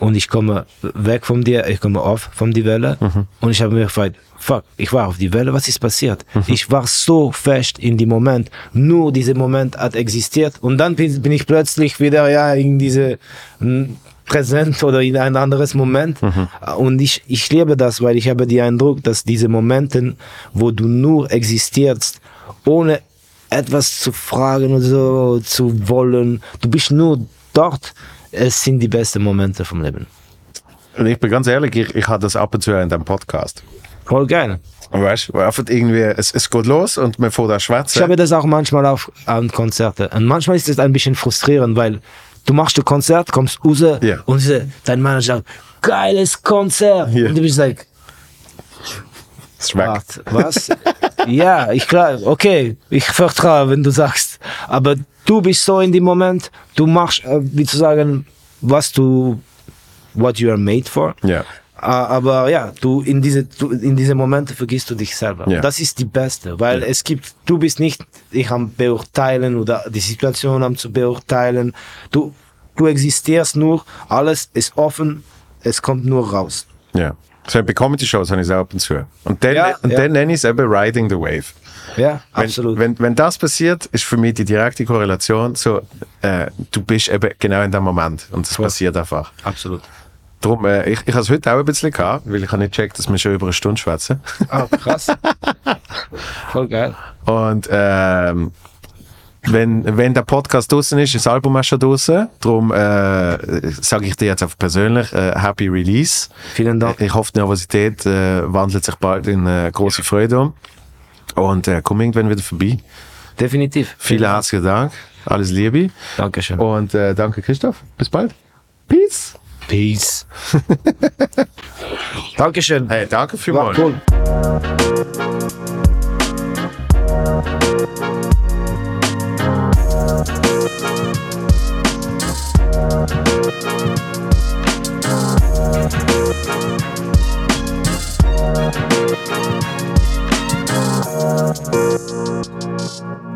Speaker 2: und ich komme weg von dir, ich komme auf von die Welle und ich habe mir gefragt, fuck, ich war auf die Welle, was ist passiert? Ich war so fest in dem Moment, nur dieser Moment hat existiert und dann bin, bin ich plötzlich wieder ja in diese mm, präsent oder in ein anderes Moment und ich, ich liebe das, weil ich habe den Eindruck, dass diese Momente, wo du nur existierst, ohne etwas zu fragen oder so zu wollen, du bist nur dort, es sind die besten Momente vom Leben.
Speaker 1: Und ich bin ganz ehrlich, ich, ich habe das ab und zu in deinem Podcast.
Speaker 2: Voll geil.
Speaker 1: Weißt du, einfach irgendwie, es, es geht los und man fährt an
Speaker 2: Ich
Speaker 1: schwätzen.
Speaker 2: habe das auch manchmal auf an Konzerte. Und manchmal ist es ein bisschen frustrierend, weil du machst ein Konzert, kommst raus
Speaker 1: Ja.
Speaker 2: und dein Manager sagt, geiles Konzert.
Speaker 1: Ja.
Speaker 2: Und du bist like, Warte, was? [laughs] ja, ich glaube, okay, ich vertraue, wenn du sagst. Aber du bist so in dem Moment, du machst, äh, wie zu sagen, was du, what you are made for.
Speaker 1: Ja.
Speaker 2: Äh, Aber ja, du in diese, du, in diese Momente vergisst du dich selber.
Speaker 1: Ja.
Speaker 2: Das ist die beste, weil es gibt, du bist nicht, ich am beurteilen oder die Situation am zu beurteilen. Du, du existierst nur, alles ist offen, es kommt nur raus.
Speaker 1: Ja. So bei Comedy-Shows habe ich ab und zu. Und dann,
Speaker 2: Ja,
Speaker 1: und
Speaker 2: ja.
Speaker 1: dann nenne ich es eben Riding the Wave.
Speaker 2: Ja,
Speaker 1: Wenn,
Speaker 2: absolut.
Speaker 1: Wenn, wenn das passiert, ist für mich die direkte Korrelation so, äh, du bist eben genau in dem Moment und es passiert einfach.
Speaker 2: absolut.
Speaker 1: Darum, äh, ich, ich habe es heute auch ein bisschen gehabt, weil ich habe nicht gecheckt, dass wir schon über eine Stunde schwätzen.
Speaker 2: Ah, krass. [laughs] Voll geil.
Speaker 1: Und ähm, wenn, wenn der Podcast draußen ist, ist das Album auch schon draußen. Darum äh, sage ich dir jetzt einfach persönlich äh, Happy Release.
Speaker 2: Vielen Dank.
Speaker 1: Ich hoffe, die Nervosität äh, wandelt sich bald in äh, große Freude um. Und äh, komm irgendwann wieder vorbei.
Speaker 2: Definitiv.
Speaker 1: Vielen herzlichen Dank. Alles Liebe.
Speaker 2: Dankeschön.
Speaker 1: Und äh, danke, Christoph. Bis bald. Peace.
Speaker 2: Peace. [laughs] Dankeschön.
Speaker 1: Hey, danke
Speaker 2: War
Speaker 1: vielmals.
Speaker 2: cool.
Speaker 3: Thank